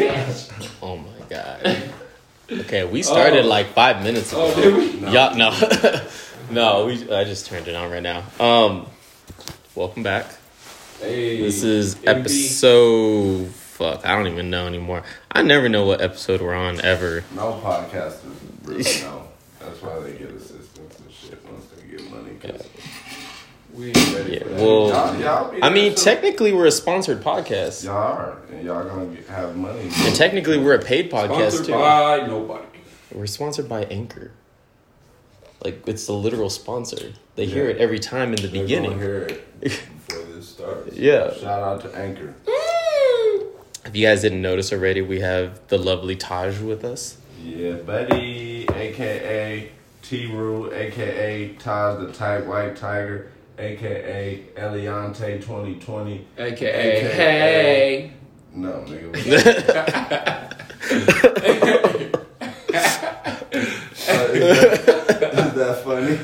bitch. Oh my god. Okay, we started Oh. like five minutes ago. Oh, did we? Y'all, no, no. We I just turned it on right now. Um, welcome back. Hey, This is MD. episode. Fuck, I don't even know anymore. I never know what episode we're on ever. No podcasters really know. That's why they get assistance and shit once they get money. 'Cause We ain't ready Yeah, for that. well, y'all, y'all be I mean, there, technically we're a sponsored podcast, y'all are, and y'all gonna get, have money. and technically we're a paid podcast Sponsored too. by nobody. We're sponsored by Anchor. Like it's the literal sponsor. They hear it every time in the They're beginning. hear it before this starts. Yeah. Shout out to Anchor. Mm. If you guys didn't notice already, we have the lovely Taj with us. Yeah, buddy, aka T Rue, aka Taj the Tight White Tiger, aka Eliante 2020. AKA, AKA. hey. No, nigga. Uh, is, that, is that funny?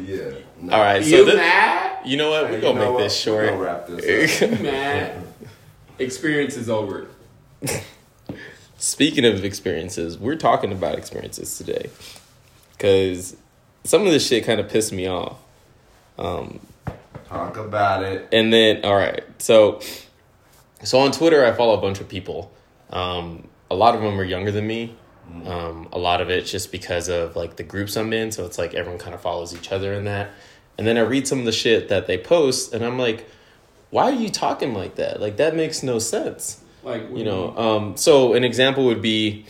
yeah. No. All right, so you thi- mad? you know what? We're you gonna make what? this We short. gonna wrap this up. You mad? Experience is over. Speaking of experiences, we're talking about experiences today because some of this shit kind of pissed me off. Um, Talk about it. and then, all right, so so on Twitter, I follow a bunch of people. Um, a lot of them are younger than me. Um, a lot of it's just because of like the groups I'm in, so it's like everyone kind of follows each other in that. And then I read some of the shit that they post, and I'm like, why are you talking like that? Like that makes no sense. Like, you know um so an example would be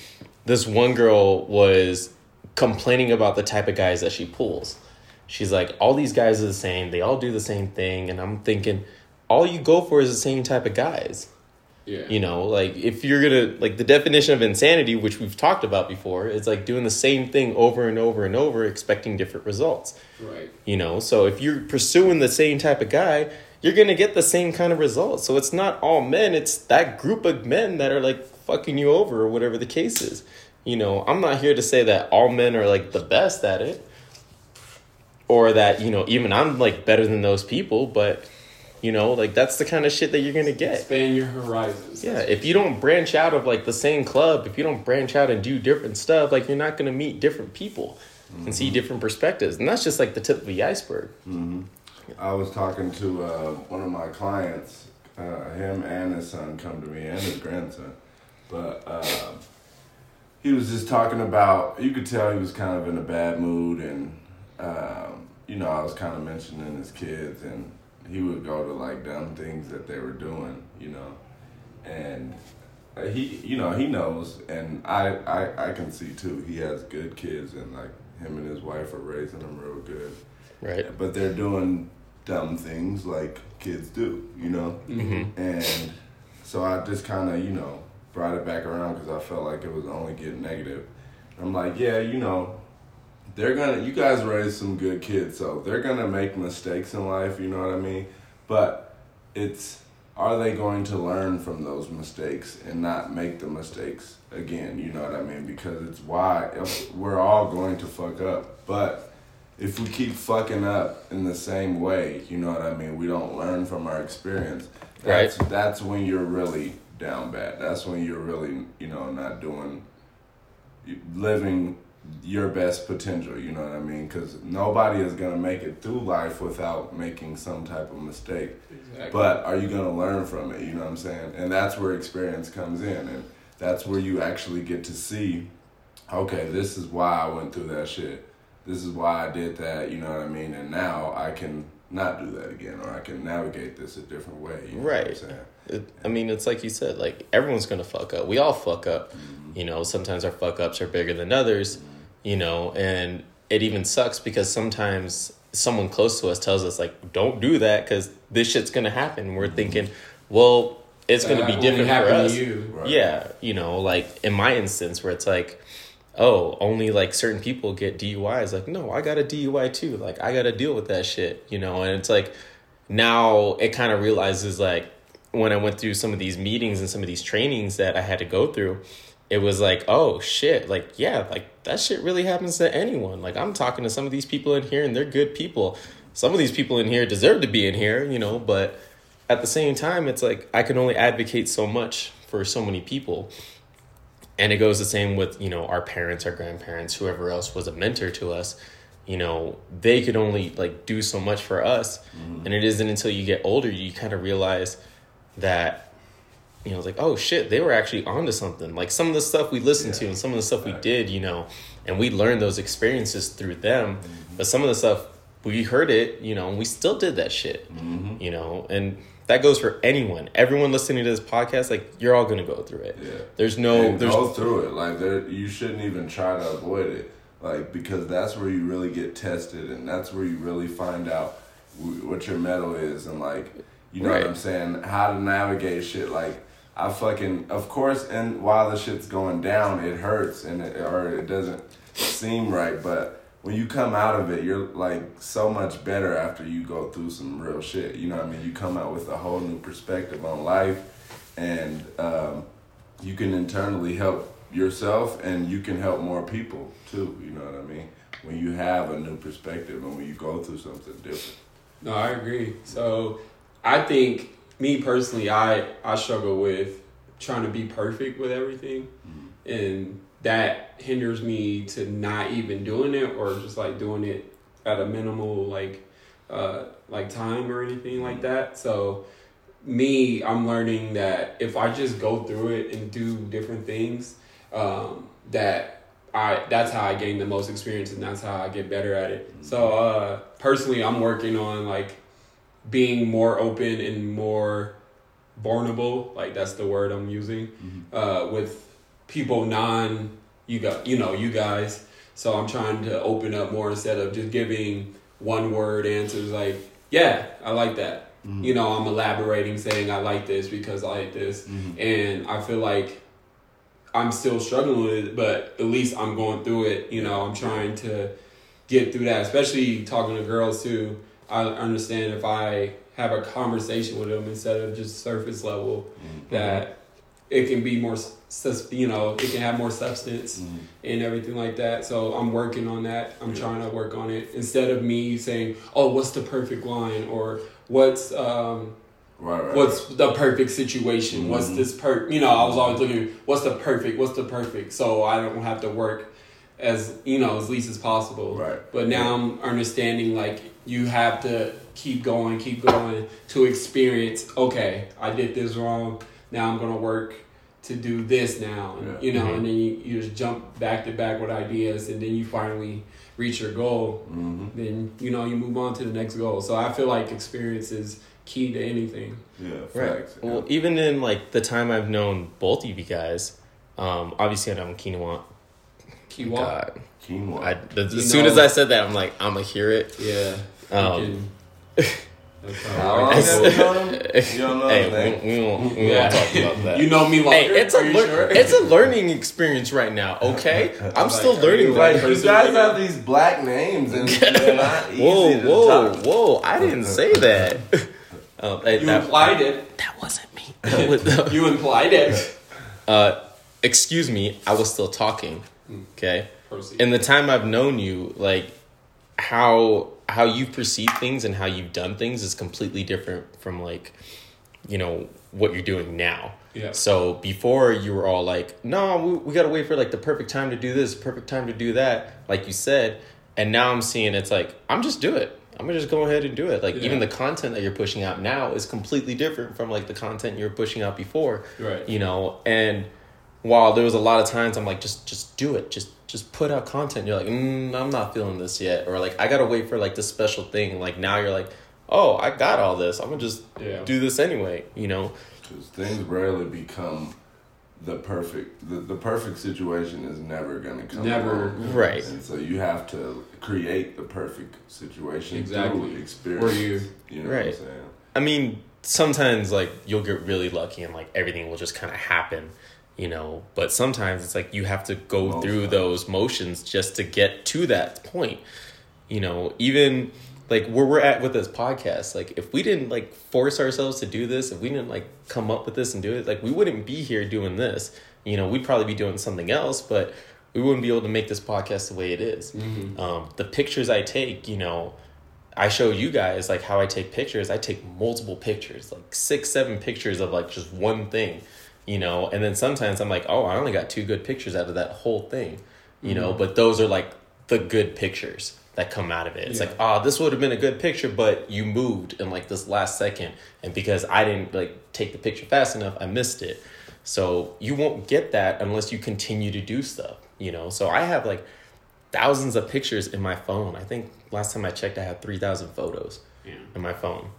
this one girl was complaining about the type of guys that she pulls. She's like all these guys are the same. They all do the same thing. And i'm thinking all you go for is the same type of guys. Yeah. you know like if you're gonna like the definition of insanity which we've talked about before is like doing the same thing over and over and over expecting different results. Right. you know so if you're pursuing the same type of guy you're gonna get the same kind of results. So it's not all men. It's that group of men that are like fucking you over or whatever the case is you know i'm not here to say that all men are like the best at it or that you know even i'm like better than those people but you know like that's the kind of shit that you're gonna get Expand your horizons. yeah if you don't branch out of like the same club if you don't branch out and do different stuff like you're not gonna meet different people and see different perspectives and that's just like the tip of the iceberg I was talking to uh, one of my clients. Uh, him and his son come to me, and his grandson. But uh, he was just talking about. You could tell he was kind of in a bad mood, and um, you know, I was kind of mentioning his kids, and he would go to like dumb things that they were doing, you know, and uh, he, you know, he knows, and I, I, I can see too. He has good kids, and like him and his wife are raising them real good right but they're doing dumb things like kids do, you know. Mm-hmm. And so I just kind of, you know, brought it back around because I felt like it was only getting negative. I'm like, yeah, you know, they're gonna. You guys raise some good kids, so they're gonna make mistakes in life. You know what I mean? But it's are they going to learn from those mistakes and not make the mistakes again? You know what I mean? Because it's why we're all going to fuck up, but if we keep fucking up in the same way, you know what I mean, we don't learn from our experience. That's that's when you're really down bad. That's when you're really, you know, not doing living your best potential, you know what I mean? Cuz nobody is going to make it through life without making some type of mistake. Exactly. But are you going to learn from it, you know what I'm saying? And that's where experience comes in and that's where you actually get to see okay, this is why I went through that shit this is why I did that, you know what I mean? And now I can not do that again, or I can navigate this a different way. You know What I'm Right. Saying? It, I mean, it's like you said, like everyone's gonna fuck up. We all fuck up. You know, sometimes our fuck ups are bigger than others. You know, and it even sucks because sometimes someone close to us tells us like, "Don't do that," because this shit's gonna happen. We're mm-hmm. thinking, well, it's gonna That be different for us. you. Right. Yeah, you know, like in my instance where it's like, oh, only like certain people get DUIs. Like, no, I got a DUI too. Like, I got to deal with that shit, you know? And it's like, now it kind of realizes like when I went through some of these meetings and some of these trainings that I had to go through, it was like, oh shit, like, yeah, like that shit really happens to anyone. Like, I'm talking to some of these people in here and they're good people. Some of these people in here deserve to be in here, you know, but at the same time, it's like I can only advocate so much for so many people. And it goes the same with, you know, our parents, our grandparents, whoever else was a mentor to us. You know, they could only like do so much for us. Mm-hmm. And it isn't until you get older you kind of realize that you know, it's like, oh shit, they were actually onto something. Like some of the stuff we listened to and some of the stuff we did, you know, and we learned those experiences through them. Mm-hmm. But some of the stuff we heard it, you know, and we still did that shit, Mm-hmm. you know, and that goes for anyone. Everyone listening to this podcast, like you're all gonna go through it. Yeah. There's no, and there's go through it. Like there, you shouldn't even try to avoid it. Like because that's where you really get tested, and that's where you really find out what your mettle is, and like you know Right. what I'm saying, how to navigate shit. Like I fucking, of course, and while the shit's going down, it hurts and it, or it doesn't seem right, but. When you come out of it, you're like so much better after you go through some real shit. You know what I mean? You come out with a whole new perspective on life, and um, you can internally help yourself and you can help more people too you know what i mean when you have a new perspective and when you go through something different No, I agree. So I think me personally, I I struggle with trying to be perfect with everything, and that hinders me to not even doing it or just like doing it at a minimal like uh like time or anything like that. So me, I'm learning that if I just go through it and do different things, um, that I that's how I gain the most experience and that's how I get better at it. So uh, personally, I'm working on like being more open and more vulnerable. Like that's the word I'm using mm-hmm. uh, with people non you got you know you guys. So I'm trying to open up more instead of just giving one word answers like yeah I like that. Mm-hmm. You know I'm elaborating saying I like this because I like this, mm-hmm. and I feel like I'm still struggling with it, but at least I'm going through it. You know, I'm trying to get through that, especially talking to girls too. I understand if I have a conversation with them instead of just surface level, mm-hmm. that it can be more, you know, it can have more substance mm-hmm. and everything like that. So I'm working on that. I'm trying to work on it instead of me saying, "Oh, what's the perfect line?" or "What's um, right right what's the perfect situation? Mm-hmm. What's this per? You know, I was always looking. What's the perfect? What's the perfect? So I don't have to work as you know as least as possible. Right. But now I'm understanding like you have to keep going, keep going to experience. Okay, I did this wrong. Now I'm gonna work to do this now. Yeah. You know, and then you, you just jump back to back with ideas, and then you finally reach your goal. hmm Then you know you move on to the next goal. So I feel like experience is key to anything. yeah Right. facts Well, even in like the time I've known both of you guys, um, obviously I know quinoa. Quinoa. God, quinoa I, the, as You soon as I said that, I'm like, I'm gonna hear it. Yeah. Um, You can- that's how How I- long That's- have you known him? You don't know hey, his we, we won't, Yeah. won't talk about that. You know me Hey, it's a lear- sure? it's a learning experience right now. Okay, I'm Like, still learning. you Right. like you guys have these black names and they're not easy Whoa, to whoa, talk. whoa! I didn't say that. um, hey, You that, implied it. that wasn't me. That was- You implied it. uh, excuse me, I was still talking. Okay. Proceed. In the time I've known you, like how how you perceive things and how you've done things is completely different from like you know what you're doing now. Yeah. So before you were all like, no, we, we gotta wait for like the perfect time to do this, perfect time to do that, like you said. And now I'm seeing it's like I'm just do it. I'm gonna just go ahead and do it. Like Yeah. even the content that you're pushing out now is completely different from like the content you were pushing out before. Right. You know, and while there was a lot of times I'm like, just just do it, just just put out content. You're like, mm, I'm not feeling this yet, or like I gotta wait for like this special thing. Like now you're like, oh, I got all this. I'm gonna just Yeah. do this anyway. You know, 'Cause things rarely become the perfect the, the perfect situation is never gonna come Never. along. Right. and so you have to create the perfect situation Exactly. through experience For you. you know Right. what i'm saying I mean, sometimes like you'll get really lucky and like everything will just kind of happen, you know. But sometimes it's like you have to go Most through times. those motions just to get to that point, you know. Even like where we're at with this podcast, like if we didn't like force ourselves to do this, if we didn't like come up with this and do it, like we wouldn't be here doing this. You know, we'd probably be doing something else, but we wouldn't be able to make this podcast the way it is. Um, the pictures I take, you know, I show you guys like how I take pictures. I take multiple pictures, like six, seven pictures of like just one thing, you know. And then sometimes I'm like, oh, I only got two good pictures out of that whole thing, you know. Mm-hmm. But those are like the good pictures that come out of it. It's Yeah. like, oh, this would have been a good picture, but you moved in like this last second, and because I didn't like take the picture fast enough, I missed it. So you won't get that unless you continue to do stuff, you know. So I have like thousands of pictures in my phone. I think last time I checked, I had three thousand photos Yeah. in my phone,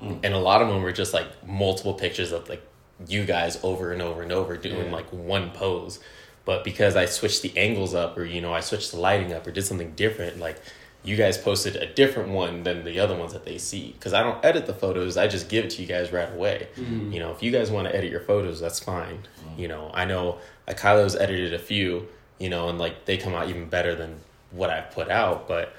mm. and a lot of them were just like multiple pictures of like you guys over and over and over doing Yeah. like one pose. But because I switched the angles up, or you know, I switched the lighting up, or did something different, like you guys posted a different one than the other ones that they see. Because I don't edit the photos; I just give it to you guys right away. Mm-hmm. You know, if you guys want to edit your photos, that's fine. Mm-hmm. You know, I know like Kylo's edited a few, you know, and like they come out even better than what I've put out, but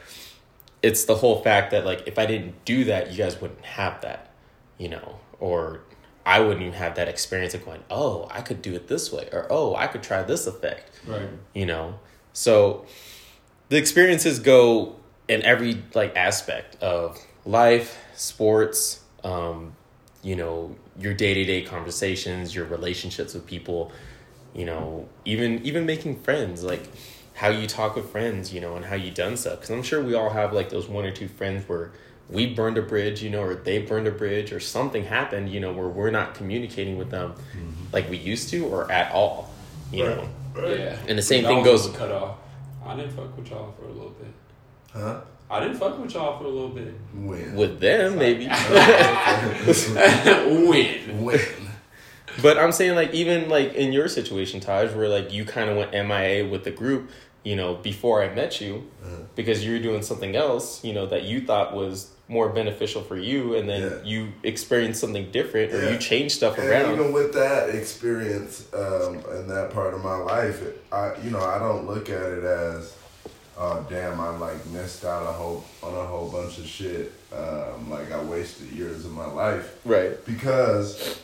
it's the whole fact that like if I didn't do that, you guys wouldn't have that, you know, or I wouldn't even have that experience of going, oh, I could do it this way, or oh, I could try this effect, Right. you know. So the experiences go in every like aspect of life, sports, um, you know, your day to day conversations, your relationships with people, you know, even even making friends, like how you talk with friends, you know, and how you done stuff. Because I'm sure we all have like those one or two friends where we burned a bridge, you know, or they burned a bridge, or something happened, you know, where we're not communicating with them mm-hmm. like we used to or at all, you Right. know. Yeah. And the same thing goes- was cut off. I didn't fuck with y'all for a little bit. Huh? I didn't fuck with y'all for a little bit. When? With them, maybe. when? when? But I'm saying like even like in your situation, Taj, where like you kind of went MIA with the group, you know, before I met you, Uh-huh. because you were doing something else, you know, that you thought was more beneficial for you, and then Yeah. you experienced something different, or Yeah. you changed stuff And around. even with that experience um, in that part of my life, it, I you know I don't look at it as, oh damn, I like missed out a whole on a whole bunch of shit. Um, like I wasted years of my life right. because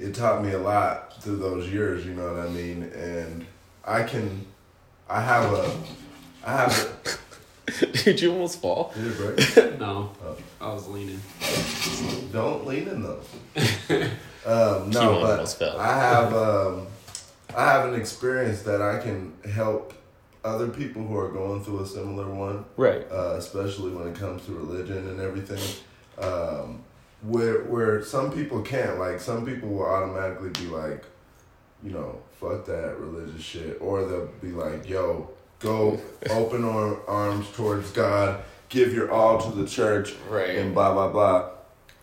it taught me a lot through those years. You know what I mean? And I can, I have a, I have. A, Did you almost fall? did it break? No. Oh. I was leaning. Don't lean in though. um, no, but. I have um, I have an experience that I can help other people who are going through a similar one, Right. uh, especially when it comes to religion and everything. Um, where where some people can't, like some people will automatically be like, you know, fuck that religious shit, or they'll be like, yo, go open ar- arms towards God, give your all to the church, Right. and blah blah blah.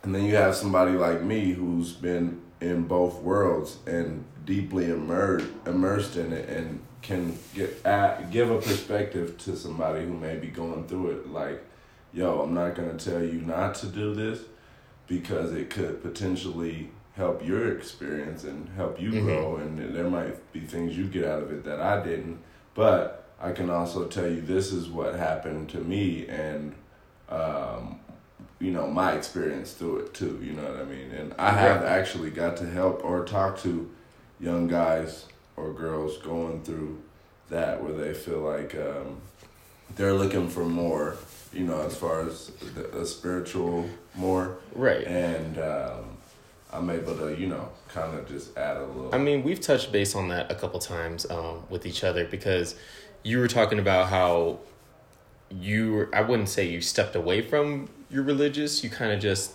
And then you have somebody like me who's been in both worlds and deeply immersed immersed in it and can get at, give a perspective to somebody who may be going through it like yo i'm not going to tell you not to do this because it could potentially help your experience and help you Mhm. grow and there might be things you get out of it that i didn't but i can also tell you this is what happened to me and um, you know my experience through it too you know what i mean and i have Yeah. actually got to help or talk to young guys or girls going through that where they feel like um, they're looking for more you know as far as the, a spiritual more Right. and um, i'm able to you know kind of just add a little I mean, we've touched base on that a couple times um, with each other because you were talking about how you were, I wouldn't say you stepped away from your religious, you kind of just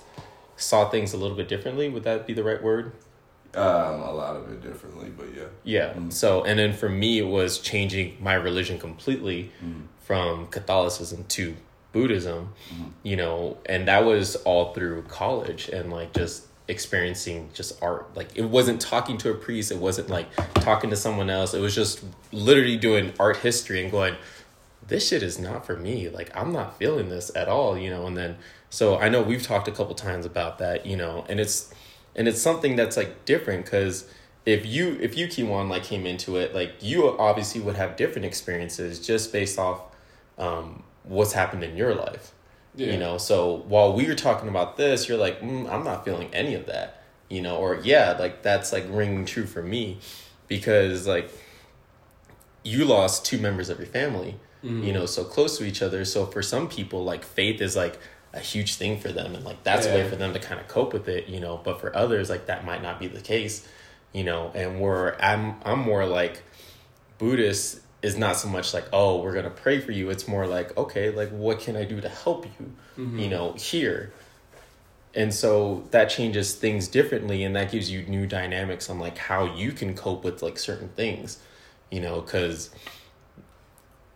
saw things a little bit differently. Would that be the right word? um, a lot of it differently but yeah Yeah. Mm. So, and then for me, it was changing my religion completely Mm. from Catholicism to Buddhism, Mhm. you know, and that was all through college and like just experiencing just art. Like, it wasn't talking to a priest, it wasn't like talking to someone else, it was just literally doing art history and going, this shit is not for me. Like, I'm not feeling this at all, you know, and then, so I know we've talked a couple times about that, you know, and it's, and it's something that's like different because if you if you Kiwan like came into it like you obviously would have different experiences just based off um, what's happened in your life Yeah. you know so while we were talking about this you're like mm, i'm not feeling any of that you know or yeah like that's like ringing true for me because like you lost two members of your family Mhm. you know so close to each other so for some people like faith is like a huge thing for them and like that's a way for them to kind of cope with it you know but for others like that might not be the case you know and we're i'm i'm more like buddhist is not so much like oh we're gonna pray for you. It's more like okay like what can i do to help you mm-hmm. you know here? And so that changes things differently and that gives you new dynamics on like how you can cope with like certain things you know because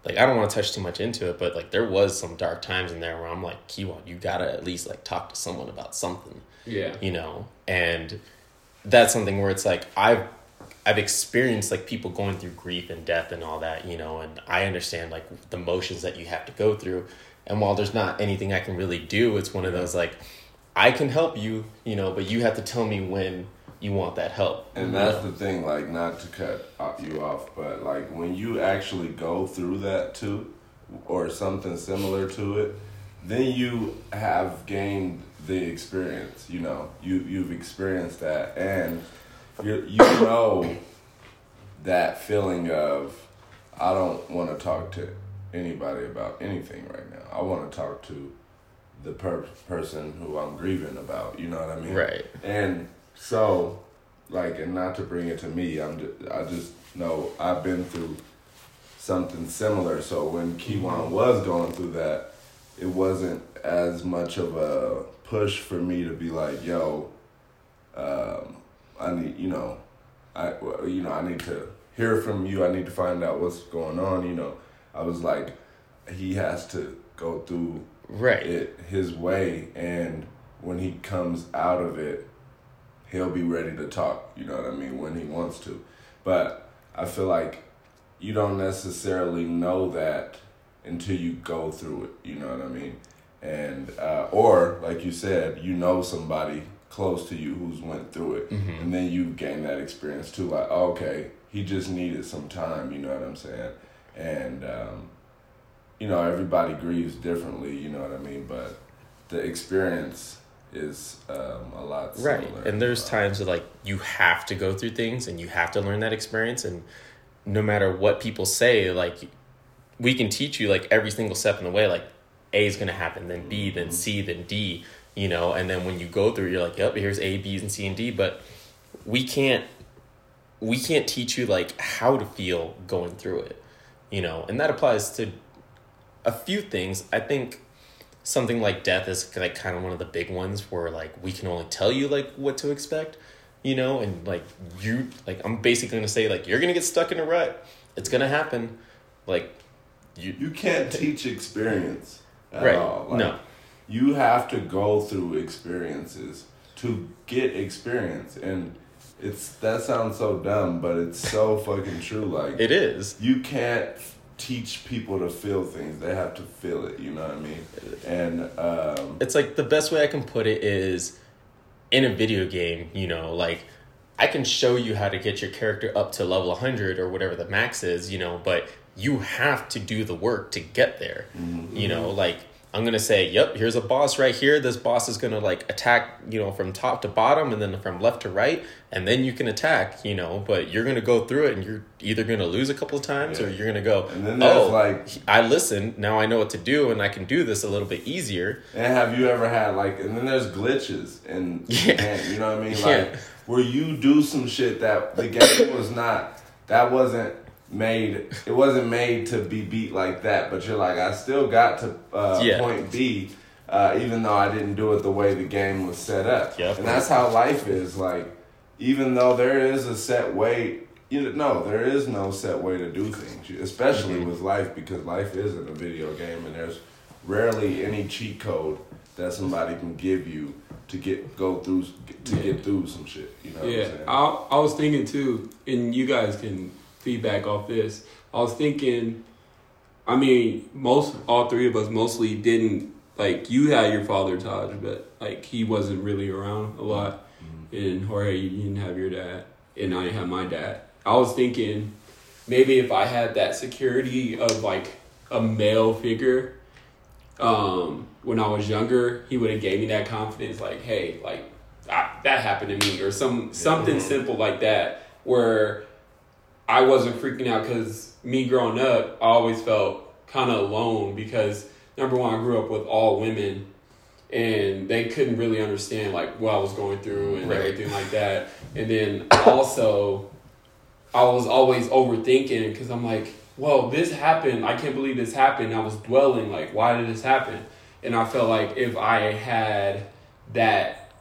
like i don't want to touch too much into it but like there was some dark times in there where i'm like kiwan you gotta at least like talk to someone about something Yeah. you know? And that's something where it's like i've i've experienced like people going through grief and death and all that you know and i understand like the motions that you have to go through and while there's not anything i can really do it's one of those like i can help you you know but you have to tell me when you want that help And that's the thing, like, not to cut you off, but like when you actually go through that too, or something similar to it, then you have gained the experience. You know, you you've experienced that, and you you know that feeling of I don't want to talk to anybody about anything right now. I want to talk to the per- person who I'm grieving about. You know what I mean? right And so, like, and not to bring it to me, I'm just, I just know I've been through something similar. So when Kiwan was going through that, it wasn't as much of a push for me to be like, yo, um, I need, you know, I, you know, I need to hear from you. I need to find out what's going on. You know, I was like, he has to go through right it his way and when he comes out of it he'll be ready to talk you know what i mean when he wants to but i feel like you don't necessarily know that until you go through it you know what i mean and uh, or like you said you know somebody close to you who's went through it. Mhm. and then you gain that experience too like okay he just needed some time you know what i'm saying? And um, you know everybody grieves differently you know what i mean? But the experience is um, a lot right. And there's times that like you have to go through things and you have to learn that experience. And no matter what people say like we can teach you like every single step in the way like a is going to happen then b then c then d you know and then when you go through you're like yep here's a b and c and d. But we can't we can't teach you like how to feel going through it you know? And that applies to a few things. I think something like death is like kind of one of the big ones where like we can only tell you like what to expect you know? And like you like i'm basically gonna say like you're gonna get stuck in a rut. It's gonna happen. Like you you can't teach experience at right. all. Like, no you have to go through experiences to get experience. And it's that sounds so dumb but it's so fucking true. Like it is. you can't teach people to feel things. They have to feel it you know what i mean? And um it's like the best way I can put it is in a video game, you know, like I can show you how to get your character up to level 100 or whatever the max is, you know, but you have to do the work to get there. You know, like I'm going to say, "Yep, here's a boss right here. This boss is going to like attack, you know, from top to bottom and then from left to right, and then you can attack, you know, but you're going to go through it and you're either going to lose a couple of times or you're going to go, And then "Oh, like- I listened, now I know what to do and I can do this a little bit easier." And have you ever had like, and then there's glitches and Yeah. you know what I mean, Yeah. like where you do some shit that the game was not, that wasn't made, it wasn't made to be beat like that. But you're like, I still got to uh, Yeah. point B, uh, even though I didn't do it the way the game was set up. Yep. And that's how life is. Like, even though there is a set way. You know, there is no set way to do things, especially Mm-hmm. with life, because life isn't a video game, and there's rarely any cheat code that somebody can give you to get go through to Yeah. get through some shit. You know what Yeah, I'm? I, I was thinking too, and you guys can feedback off this. I was thinking, I mean, most all three of us mostly didn't like. You had your father Taj, but like he wasn't really around a lot. And Jorge, you didn't have your dad, and I didn't have my dad. I was thinking, maybe if I had that security of like a male figure, um, when I was younger, he would have gave me that confidence, like, hey, like I, that happened to me, or some something simple like that, where I wasn't freaking out because me growing up, I always felt kind of alone because number one, I grew up with all women, and they couldn't really understand like what I was going through and Right. everything like that. And then also, I was always overthinking because I'm like, well, this happened. I can't believe this happened. I was dwelling like, why did this happen? And I felt like if I had that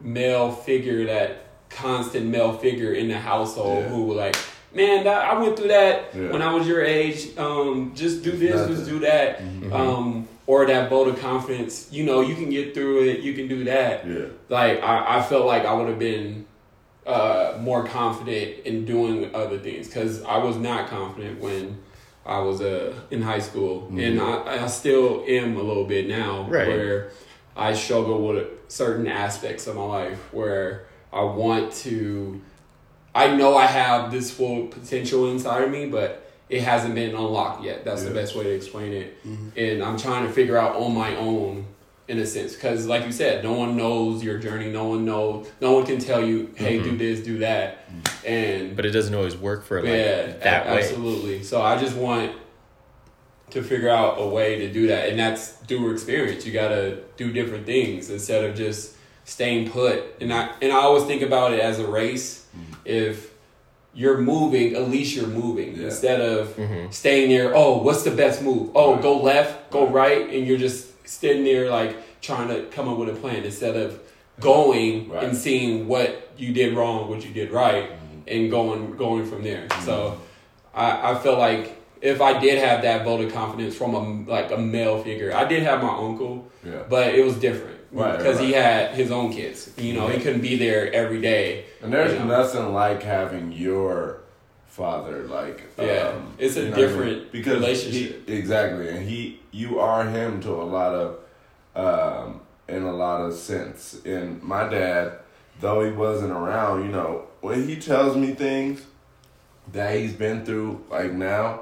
male figure, that constant male figure in the household Yeah. who like, man, that, I went through that Yeah. when I was your age. Um, just do this, Nothing. just do that. Mm-hmm. Um, or that vote of confidence. You know, you can get through it. You can do that. Yeah. Like I, I felt like I would have been uh, more confident in doing other things because I was not confident when I was uh, in high school, and I, I still am a little bit now, Right. where I struggle with certain aspects of my life where I want to. I know I have this full potential inside of me, but it hasn't been unlocked yet. That's the best way to explain it. Mm-hmm. And I'm trying to figure out on my own, in a sense, because like you said, no one knows your journey. No one knows. No one can tell you, "Hey, do mm-hmm. this, do that," and But it doesn't always work for like yeah, that a- way. absolutely. So I just want to figure out a way to do that, and that's through experience. You got to do different things instead of just staying put. And I and I always think about it as a race. If you're moving, at least you're moving Yeah. instead of Mm-hmm. staying there. Oh, what's the best move? Oh, Right. go left, go Right. right, and you're just sitting there like trying to come up with a plan instead of going Right. and seeing what you did wrong, what you did right, Mm-hmm. and going going from there. So I, I feel like if I did have that vote of confidence from a like a male figure, I did have my uncle, Yeah. but it was different Right, because he had his own kids. You know, he couldn't be there every day. And there's you know? nothing like having your father, like Yeah, um, it's a what I mean? different because relationship. He, exactly, and he, you are him to a lot of, um, in a lot of sense. And my dad, though he wasn't around, you know, when he tells me things that he's been through, like now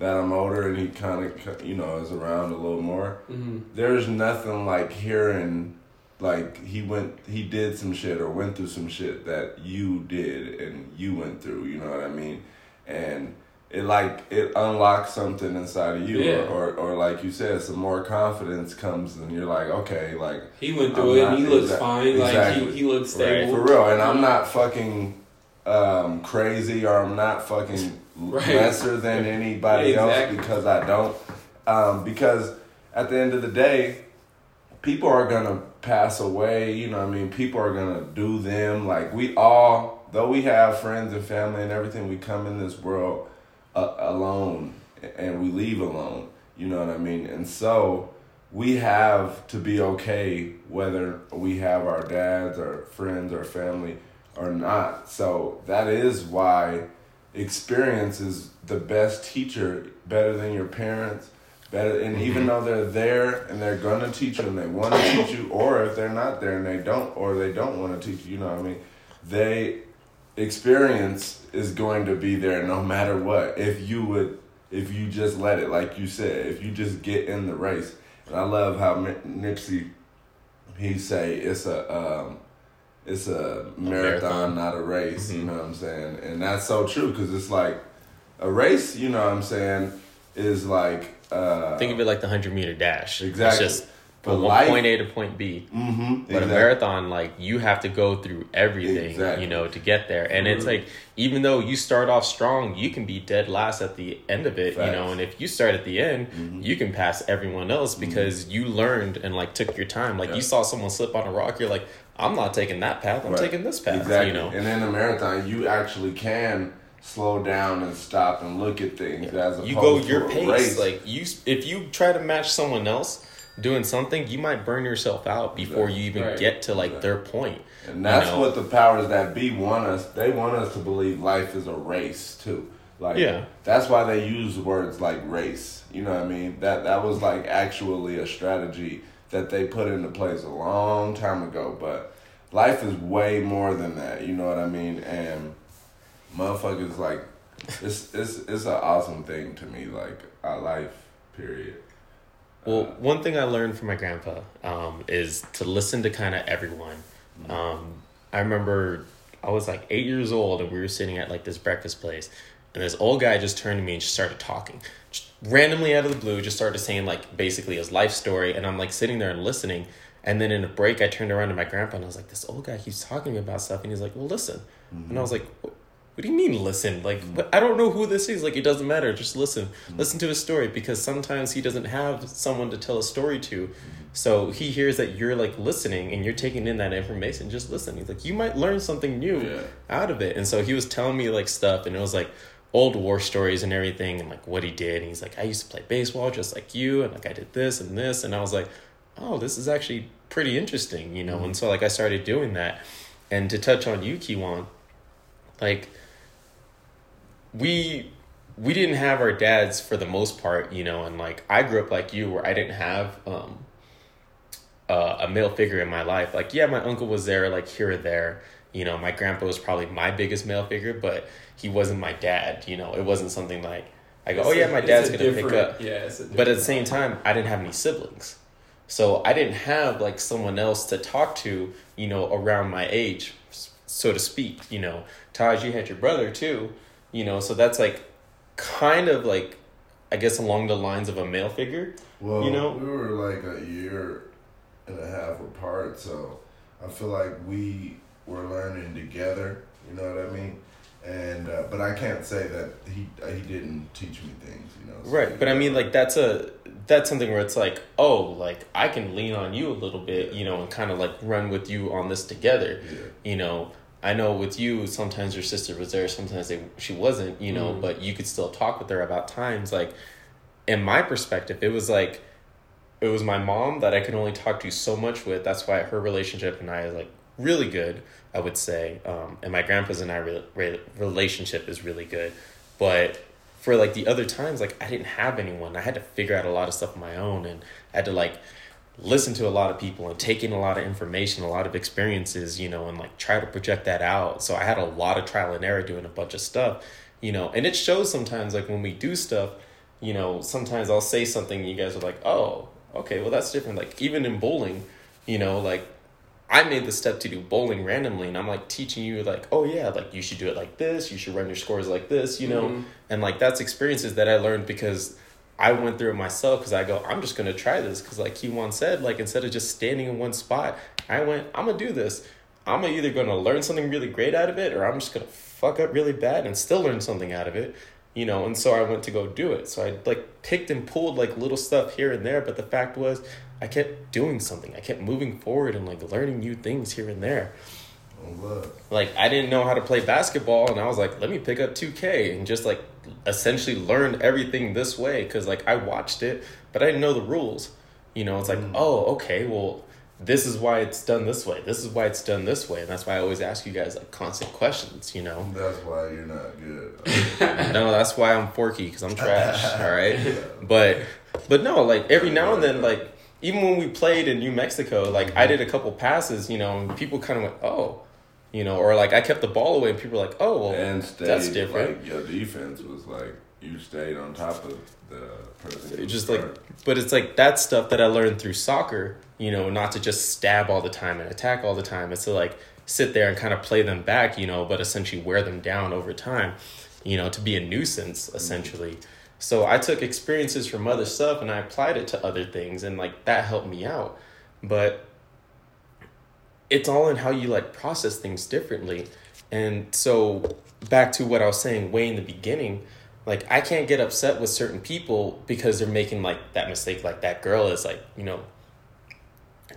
that I'm older and he kind of, you know, is around a little more. Mhm. There's nothing like hearing like he went he did some shit or went through some shit that you did and you went through, you know what I mean? And it like it unlocks something inside of you Yeah. or, or or like you said, some more confidence comes and you're like, okay, like He went through I'm it. and He looks exact- fine. Like he, he looks stable. for real. And I'm not fucking um, crazy or I'm not fucking Right. lesser than anybody Yeah, else because I don't. Um, because at the end of the day, people are gonna pass away. You know, what I mean, people are gonna do them. Like we all, though we have friends and family and everything, we come in this world uh, alone and we leave alone. You know what I mean? And so we have to be okay whether we have our dads or friends or family or not. So that is why experience is the best teacher, better than your parents, better. And even though they're there and they're gonna teach you and they want to teach you, or if they're not there and they don't, or they don't want to teach you, you know what I mean? They experience is going to be there no matter what. If you would, if you just let it, like you said, if you just get in the race. And I love how Nipsey, he say it's a, um, it's a marathon, marathon. not a race. You Mhm. know what I'm saying? And that's so true because it's like a race. You know what I'm saying? Is like uh, Think of it like the hundred meter dash. Exactly. It's just But from life- point A to point B. Mm-hmm, But a marathon, like you have to go through everything, Exactly. you know, to get there. And it's Mhm. like even though you start off strong, you can be dead last at the end of it, you know. And if you start at the end, Mhm. you can pass everyone else because you learned and like took your time. Like Yeah. you saw someone slip on a rock, you're like, I'm not taking that path. I'm Right. taking this path. Exactly. You know. And in a marathon, you actually can slow down and stop and look at things as opposed you go your pace. race. Like you, if you try to match someone else doing something, you might burn yourself out before you even Right. get to like Right. their point. And that's you know? what the powers that be want us. They want us to believe life is a race too. Like Yeah. that's why they use words like race. You know what I mean? That that was like actually a strategy that they put into place a long time ago. But life is way more than that. You know what I mean? And motherfuckers like it's it's it's an awesome thing to me. Like our life, period. Well, Uh, one thing I learned from my grandpa um, is to listen to kind of everyone. Um, I remember I was like eight years old and we were sitting at like this breakfast place, and this old guy just turned to me and just started talking, just randomly out of the blue, just started saying like basically his life story, and I'm like sitting there and listening, And then in a break, I turned around to my grandpa and I was like, "This old guy keeps talking about stuff," and he's like, "Well, listen," and I was like. What? What do you mean listen? Like mm. what, I don't know who this is. Like it doesn't matter. Just listen. Mm. Listen to his story because sometimes he doesn't have someone to tell a story to. So he hears that you're like listening and you're taking in that information. Just listen. He's like, you might learn something new Yeah. out of it. And so he was telling me like stuff, and it was like old war stories and everything, and like what he did. And he's like, I used to play baseball just like you, and like I did this and this, and I was like, oh, this is actually pretty interesting, you know. And so like I started doing that. And to touch on you, Kiwan, like we we didn't have our dads for the most part, you know, and like I grew up like you where I didn't have um uh, a male figure in my life. Like yeah, my uncle was there like here or there. You know, my grandpa was probably my biggest male figure, but he wasn't my dad, you know. It wasn't something like I go, oh, It's "Oh yeah, my it's dad's going to pick up." Yeah, it's But at the same time, I didn't have any siblings. So I didn't have like someone else to talk to, you know, around my age, so to speak. You know, Taj, you had your brother too, you know, so that's like kind of like, I guess, along the lines of a male figure. Well, You know? we were like a year and a half apart, so I feel like we were learning together. You know what I mean? And uh, but I can't say that he he didn't teach me things. You know? So, Right. But I mean, like, that's a, that's something where it's like, oh, like, I can lean on you a little bit, you know, and kind of like run with you on this together. Yeah. you know i know with you sometimes your sister was there sometimes they, she wasn't you know Mhm. but you could still talk with her about times like in my perspective it was like it was my mom that i could only talk to so much with that's why her relationship and i is like really good i would say um, and my grandpa's and i re- re- relationship is really good but for like the other times like i didn't have anyone i had to figure out a lot of stuff on my own and I had to like listen to a lot of people and take in a lot of information, a lot of experiences, you know, and like try to project that out. So I had a lot of trial and error doing a bunch of stuff, you know, and it shows sometimes like when we do stuff, you know, sometimes I'll say something and you guys are like, oh, okay, well that's different. Like even in bowling, you know, like I made the step to do bowling randomly and I'm like teaching you like, oh yeah, like you should do it like this, you should run your scores like this, you know, Mhm. and like that's experiences that I learned because I went through it myself because I go, I'm just gonna try this because like Kiwan said, like instead of just standing in one spot, I went, I'm gonna do this. I'm either gonna learn something really great out of it or I'm just gonna fuck up really bad and still learn something out of it, you know. And so I went to go do it. So I like picked and pulled like little stuff here and there, but the fact was I kept doing something. I kept moving forward and like learning new things here and there love. like I didn't know how to play basketball and I was like let me pick up 2K and just like essentially learn everything this way cuz like I watched it but I didn't know the rules you know it's like Mm. oh okay well this is why it's done this way this is why it's done this way and that's why I always ask you guys like constant questions you know That's why you're not good. no that's why I'm forky cuz I'm trash all right but but no like every now and then like even when we played in New Mexico like I mm-hmm. did a couple passes you know and people kind of went oh you know or like I kept the ball away and people were like oh well and stayed, that's different. Like, your defense was like you stayed on top of the person. just like hurt. but it's like that stuff that I learned through soccer, you know, not to just stab all the time and attack all the time. It's to like sit there and kind of play them back, you know, but essentially wear them down over time, you know, to be a nuisance mm-hmm. essentially. So I took experiences from other stuff and I applied it to other things and like that helped me out. But it's all in how you like process things differently. And so back to what I was saying way in the beginning, like I can't get upset with certain people because they're making like that mistake like that girl is like, you know,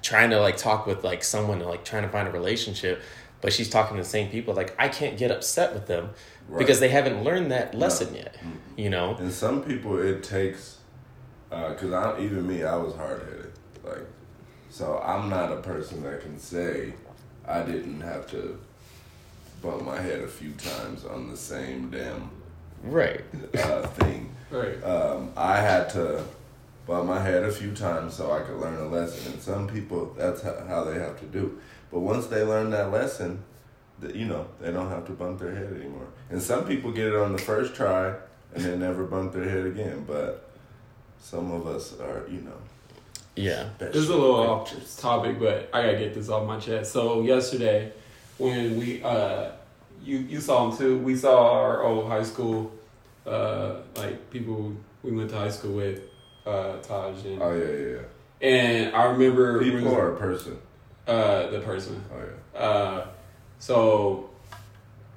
trying to like talk with like someone and like trying to find a relationship, but she's talking to the same people. Like I can't get upset with them Right. because they haven't learned that lesson yet. You know? And some people, it takes, because I even me, I was hard headed. Like, so I'm not a person that can say I didn't have to bump my head a few times on the same damn Right. uh, thing. Right. Um, I had to bump my head a few times so I could learn a lesson. And some people, that's how, how they have to do. But once they learn that lesson, that you know, they don't have to bump their head anymore. And some people get it on the first try and they never bump their head again. But some of us are, you know. Yeah. This is a little off topic, but I gotta get this off my chest. So yesterday, when we uh, you you saw them too. We saw our old high school, uh, like people we went to high school with, uh, Taj and Oh yeah, yeah, yeah. And I remember People or a person? uh, the person. Oh yeah. Uh, so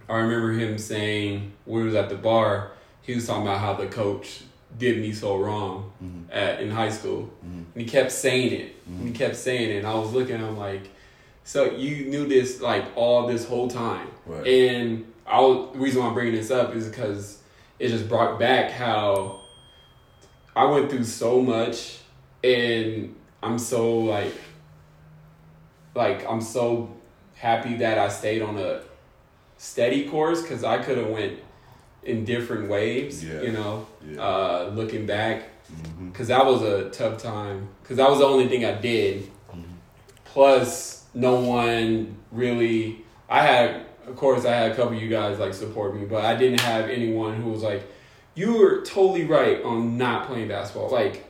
I remember him saying when we was at the bar. He was talking about how the coach did me so wrong Mhm. at in high school, Mhm. and he kept saying it. And he kept saying it, and I was looking. at him like, so you knew this like all this whole time. Right. And I was, the reason why I'm bringing this up is because it just brought back how I went through so much, and I'm so like, like I'm so happy that I stayed on a steady course because I could have went in different waves. Yeah. You know, Yeah. uh, looking back, because that was a tough time. Because that was the only thing I did. Mhm. Plus, no one really. I had, of course, I had a couple of you guys like support me, but I didn't have anyone who was like, "You were totally right on not playing basketball." Like,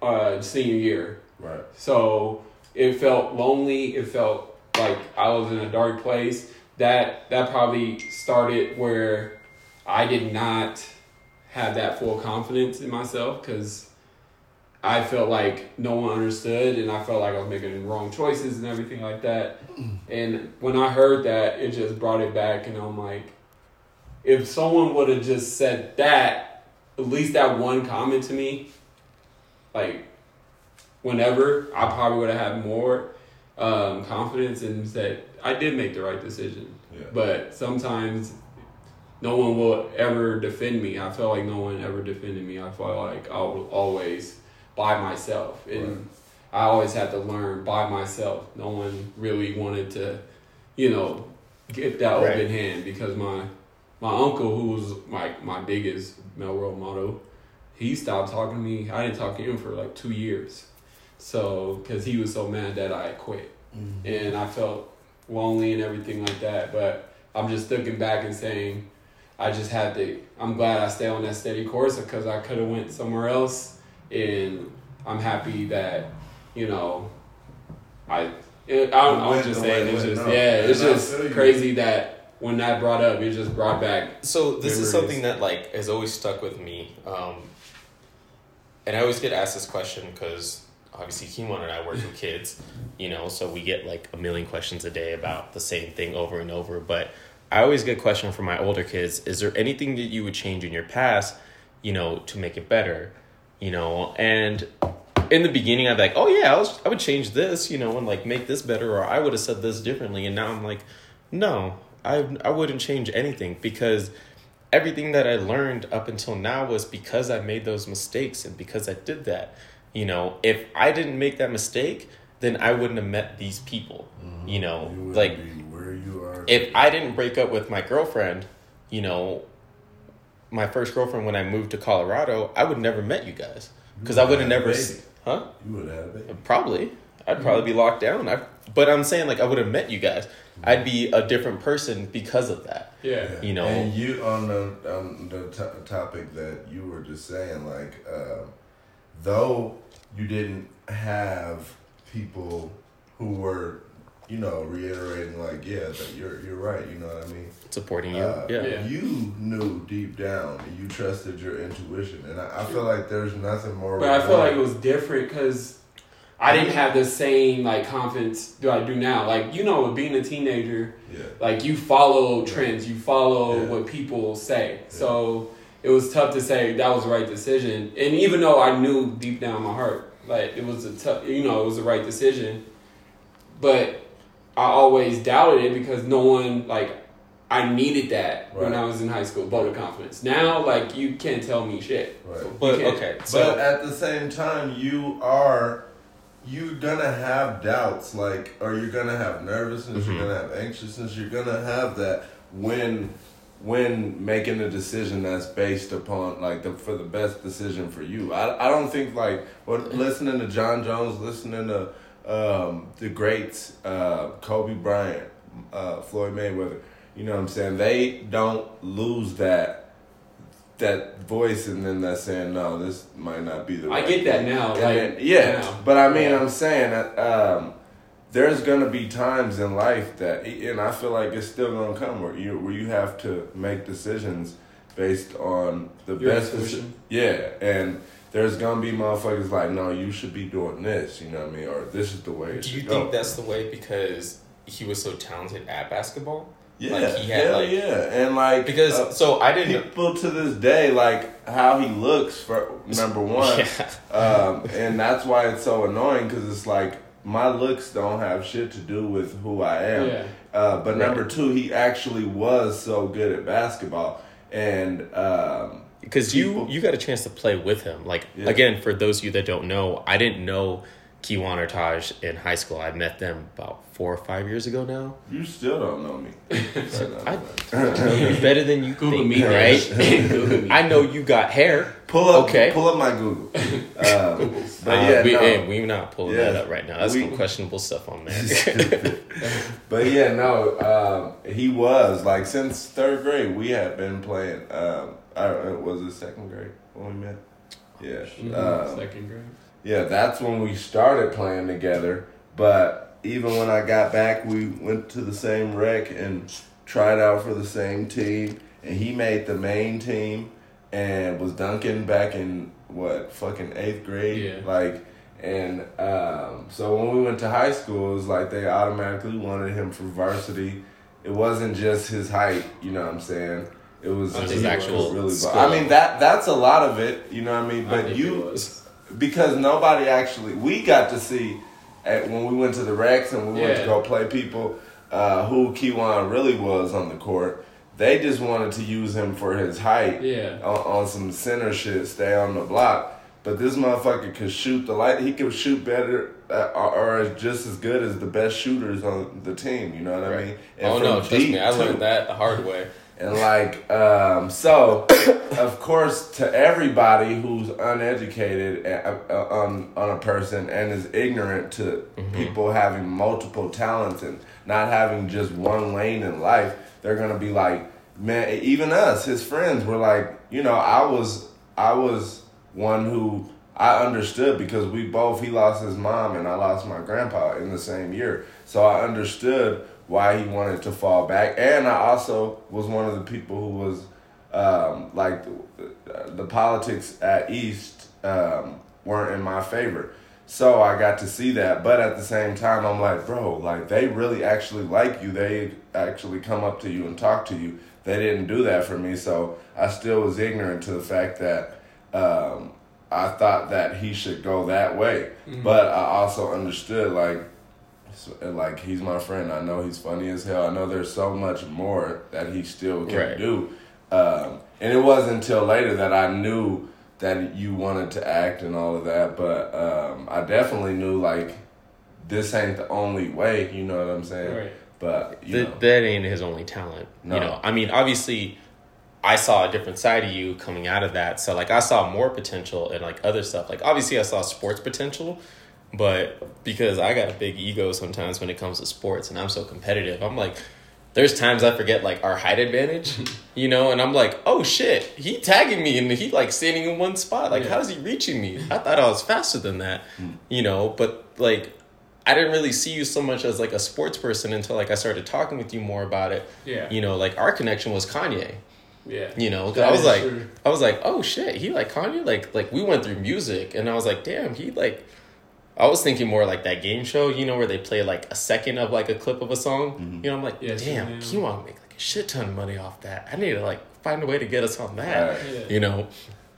uh, senior year, Right. so it felt lonely. It felt like I was in a dark place. That that probably started where I did not have that full confidence in myself because I felt like no one understood, and I felt like I was making wrong choices and everything like that. And when I heard that, it just brought it back, and I'm like, if someone would have just said that, at least that one comment to me, like whenever, I probably would have had more um, confidence and said I did make the right decision. Yeah. But sometimes no one will ever defend me. I felt like no one ever defended me. I felt like I was always by myself, and Right. I always had to learn by myself. No one really wanted to, you know, get that Right. open hand because my my uncle, who was my my biggest male role model, he stopped talking to me. I didn't talk to him for like two years, so because he was so mad that I quit and I felt lonely and everything like that. But I'm just looking back and saying, I just had to. I'm glad I stayed on that steady course because I could have went somewhere else, and I'm happy that you know, I. It, I don't, I'm just saying it's just yeah, it's And just crazy that when that brought up, it just brought back. So this is something that like has always stuck with me, um, and I always get asked this question because obviously Kimon and I work with kids, you know, so we get like a million questions a day about the same thing over and over. But I always get a question from my older kids: Is there anything that you would change in your past, you know, to make it better, you know? And in the beginning, I'd be like, oh yeah, I was I would change this, you know, and like make this better, or I would have said this differently. And now I'm like, no, I I wouldn't change anything because everything that I learned up until now was because I made those mistakes and because I did that. You know, if I didn't make that mistake, then I wouldn't have met these people. You know, You like be where you are. if I didn't break up with my girlfriend, you know, my first girlfriend when I moved to Colorado, I would never met you guys because I would have never, s- huh? you would have it. Probably, I'd probably be locked down. I, but I'm saying like I would have met you guys. I'd be a different person because of that. Yeah, You know. and you on the on the to- topic that you were just saying, like, uh, though you didn't have people who were, you know, reiterating, like, yeah, that you're you're right. You know what I mean? Supporting you, Uh, yeah. Yeah. You knew deep down, and you trusted your intuition, and I, I feel like there's nothing more. But I feel like it was different because I didn't have the same like confidence that I do now. Like you know, being a teenager, yeah. like you follow trends, you follow Yeah. what people say. So it was tough to say that was the right decision. And even though I knew deep down in my heart, like it was a tough, you know, it was the right decision, but I always doubted it because no one like I needed that when I was in high school, vote of confidence. Now, like you can't tell me shit. Right. You But can't. okay, but so at the same time, you are you're gonna have doubts, like, or you're gonna have nervousness, Mhm. you're gonna have anxiousness, you're gonna have that when when making a decision that's based upon like the for the best decision for you. I I don't think like what listening to Jon Jones, listening to um, the greats, uh, Kobe Bryant, uh, Floyd Mayweather. You know what I'm saying? They don't lose that that voice and then that saying no, this might not be the. I right get that thing." now, like, then- yeah, now. but I mean, Yeah. I'm saying that um, there's gonna be times in life that, and I feel like it's still gonna come where you where you have to make decisions based on the Your best. intuition. yeah, and there's gonna be motherfuckers like, no, you should be doing this. You know what I mean? Or this is the way. It Do you think go. that's the way because he was so talented at basketball? Yeah, like, he had, hell like- yeah, and like Because uh, so I didn't. people to this day like how he looks for number one, Yeah. um, and that's why it's so annoying because it's like my looks don't have shit to do with who I am. Yeah. Uh, but Right. number two, he actually was so good at basketball, and um, because you you got a chance to play with him. Like Yeah. again, for those of you that don't know, I didn't know Kiwan or Taj in high school. I met them about four or five years ago now. you still don't know me. I, better than you Google think, me, right? Google me. I know you got hair. pull up, Okay. pull up my Google. Um, but Uh, yeah, we, no. hey, we not pulling Yeah. that up right now. That's We- some questionable stuff on there. But yeah, no, um, he was like since third grade we had been playing. Um, I, uh, was it second grade when we met? Yeah, Mhm, um, Second grade. Yeah, that's when we started playing together. But even when I got back, we went to the same rec and tried out for the same team. And he made the main team and was dunking back in what fucking eighth grade. Yeah. Like, and um, so when we went to high school, it was like they automatically wanted him for varsity. It wasn't just his height, you know what I'm saying? It was was actual really. I mean that that's a lot of it, you know what I mean. But think you. Because nobody actually we got to see at, when we went to the Rex and we went to go play people uh, who Kiwan really was on the court. They just wanted to use him for his height Yeah. on, on some center shit, stay on the block. But this motherfucker could shoot the light. He could shoot better uh, or, or just as good as the best shooters on the team. You know what I mean? And oh no, trust deep, me, I too. learned that the hard way. And like, um, so, of course, to everybody who's uneducated uh, uh, on on a person and is ignorant to people having multiple talents and not having just one lane in life, they're gonna be like, man. Even us, his friends, were like, you know, I was I was one who I understood because we both he lost his mom and I lost my grandpa in the same year. So I understood why he wanted to fall back and I also was one of the people who was um, like the, the politics at East um, weren't in my favor. So I got to see that, but at the same time, I'm like, bro, like they really actually like you. They actually come up to you and talk to you. They didn't do that for me, so I still was ignorant to the fact that um, I thought that he should go that way. But I also understood, like, like he's my friend. I know he's funny as hell. I know there's so much more that he still can Right. do. Um, and it wasn't until later that I knew that you wanted to act and all of that. But um, I definitely knew like this ain't the only way. You know what I'm saying? Right. But you Th- know, that ain't his only talent. No. You know, I mean, obviously, I saw a different side of you coming out of that. So, like, I saw more potential and like other stuff. Like, obviously, I saw sports potential, but because I got a big ego sometimes when it comes to sports, and I'm so competitive, I'm like. There's times I forget like our height advantage, you know, and I'm like, oh shit, he tagging me and he like standing in one spot. Like, Yeah. how is he reaching me? I thought I was faster than that, hmm. you know, but like I didn't really see you so much as like a sports person until like I started talking with you more about it. Yeah. You know, like our connection was Kanye. Yeah. You know, I was like, true. I was like, oh shit, he like Kanye. Like, like we went through music, and I was like, damn, he like. I was thinking more like that game show, you know, where they play like a second of like a clip of a song. You know, I'm like, Yes, damn, yeah. you want to make like a shit ton of money off that. I need to like find a way to get us on that. Right. Yeah. You know,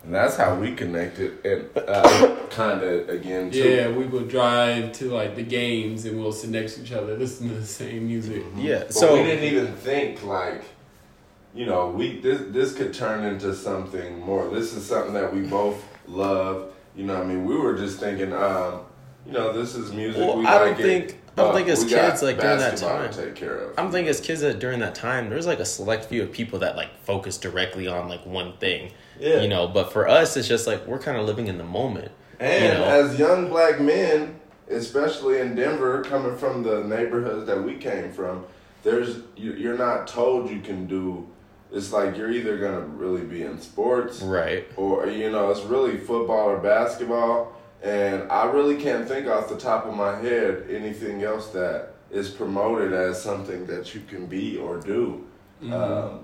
and that's how we connected, and uh, kind of again too. Yeah, we would drive to like the games and we'll sit next to each other, listen to the same music. yeah. But So we didn't even think like, you know, we this this could turn into something more. This is something that we both love. You know, what I mean, we were just thinking, um, you know, this is music. Well, we I don't like it, think- I don't think uh, as we kids, like, during that time- take care of. I'm thinking as kids that during that time, there's like a select few of people that like focus directly on like one thing. Yeah. You know, but for us, it's just like we're kind of living in the moment. And you know? as young black men, especially in Denver, coming from the neighborhoods that we came from, there's you're not told you can do. It's like you're either gonna really be in sports, Right. or you know, it's really football or basketball. And I really can't think off the top of my head anything else that is promoted as something that you can be or do. Um,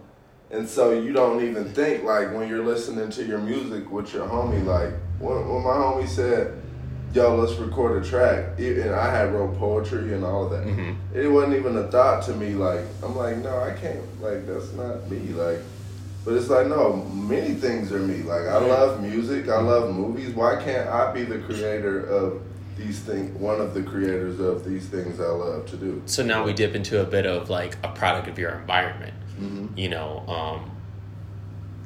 And so you don't even think like when you're listening to your music with your homie, like when, when my homie said, "Yo, let's record a track," and I had wrote poetry and all of that. Mhm. It wasn't even a thought to me. Like I'm like, no, I can't. Like that's not me. Like, but it's like no, many things are me. Like I love music, I love movies. Why can't I be the creator of these things? One of the creators of these things I love to do. So now we dip into a bit of like a product of your environment. Mhm. You know, um,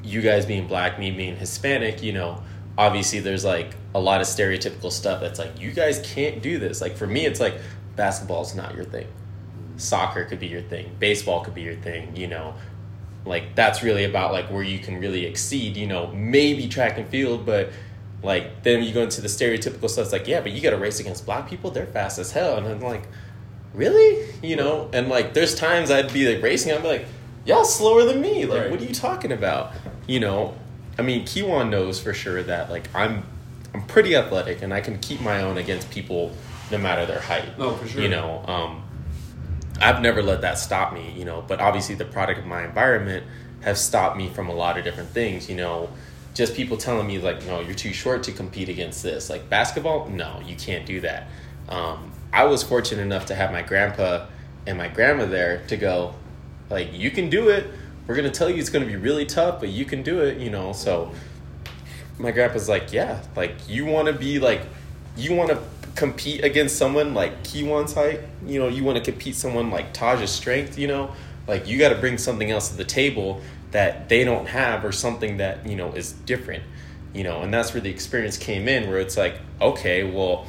you guys being black, me being Hispanic, you know, obviously there's like a lot of stereotypical stuff that's like, you guys can't do this. Like for me, it's like basketball's not your thing. Soccer could be your thing. Baseball could be your thing, you know. Like that's really about like where you can really exceed, you know, maybe track and field, but like then you go into the stereotypical stuff. It's like, yeah, but you got to race against black people. They're fast as hell, and I'm like, really, you know? And like, there's times I'd be like racing. I'd be like, y'all slower than me. Like, Right. what are you talking about? You know? I mean, Kiwan knows for sure that like I'm, I'm pretty athletic, and I can keep my own against people no matter their height. No, for sure. You know, um, I've never let that stop me, you know, but obviously the product of my environment have stopped me from a lot of different things, you know. Just people telling me like, no, you're too short to compete against this. Like basketball, no, you can't do that. Um, I was fortunate enough to have my grandpa and my grandma there to go, like, you can do it. We're gonna tell you it's gonna be really tough, but you can do it, you know. So my grandpa's like, yeah, like you want to be like, you want to compete against someone like Kiwan's height, you know, you want to compete someone like Taj's strength, you know, like you got to bring something else to the table that they don't have or something that you know is different, you know, and that's where the experience came in, where it's like, okay, well,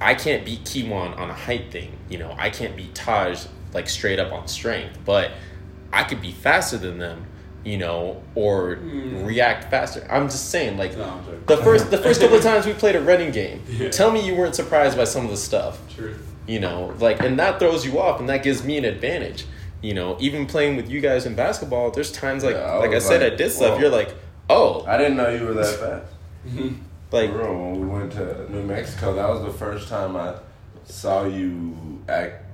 I can't beat Kiwan on a height thing, you know, I can't beat Taj like straight up on strength, but I could be faster than them. You know, or mm. react faster. I'm just saying, like, No, I'm the first the first couple of times we played a running game, Yeah. tell me you weren't surprised by some of the stuff. True. You know, like and that throws you off and that gives me an advantage. You know, even playing with you guys in basketball, there's times like Yeah, I like I said like, I did stuff, you're like, oh, I didn't know you were that fast. like For real, when we went to New Mexico, that was the first time I saw you act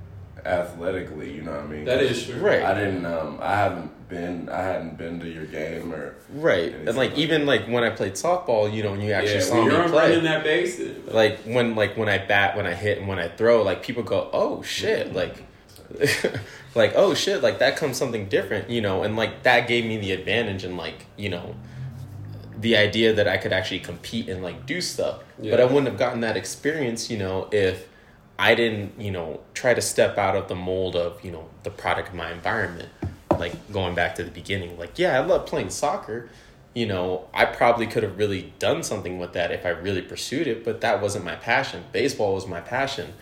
athletically. You know what I mean? That is true. Right. I didn't. Um, I haven't been. I hadn't been to your game or. right. And like even like when I played softball, you know, and you actually Yeah, saw when me you're play. running that base, like when like when I bat, when I hit, and when I throw, like people go, "Oh shit!" Like, like oh shit! Like that comes something different, you know, and like that gave me the advantage and like you know, the idea that I could actually compete and like do stuff. But I wouldn't have gotten that experience, you know, if I didn't, you know, try to step out of the mold of you know the product of my environment. Like going back to the beginning, like yeah, I love playing soccer you know, I probably could have really done something with that if I really pursued it, but that wasn't my passion. Baseball was my passion,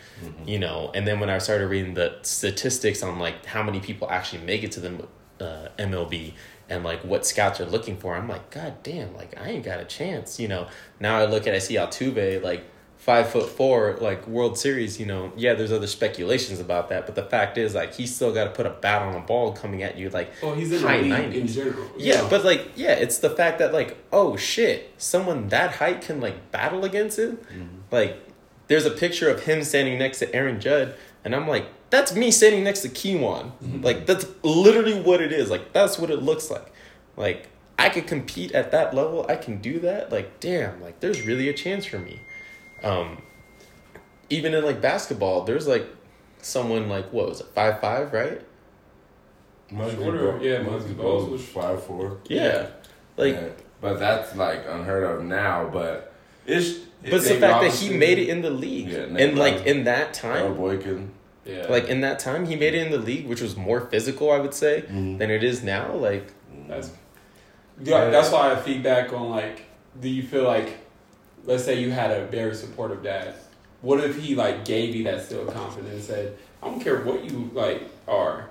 you know. And then when I started reading the statistics on like how many people actually make it to the uh, MLB and like what scouts are looking for, I'm like, God damn, like I ain't got a chance, you know. Now I look at I see Altuve like five foot four, like World Series, you know. Yeah, there's other speculations about that, but the fact is like he's still got to put a bat on a ball coming at you like well, he's in high the league 90s. in general. you Yeah, but like, yeah, it's the fact that like, oh shit, someone that height can like battle against him. Mm-hmm. Like, there's a picture of him standing next to Aaron Judge, and I'm like, that's me standing next to Kiwan. Mm-hmm. Like, that's literally what it is. Like, that's what it looks like. Like, I could compete at that level. I can do that. Like, damn, like, there's really a chance for me. Um, even in like basketball, there's like someone like what was it, five five, right? Muggsy Shorter, Bo- yeah, Muggsy Muggsy Bogues Bogues was five four. Yeah, like. Yeah. but that's like unheard of now. But it's. But it's the fact that he made it in the league, Yeah, and like in that Earl time, Boykin. yeah, like in that time, he made it in the league, which was more physical, I would say, Mhm. than it is now. Like, That's yeah, that's why I have feedback on like, do you feel like, let's say you had a very supportive dad, what if he like gave you that still confidence and said, I don't care what you like are,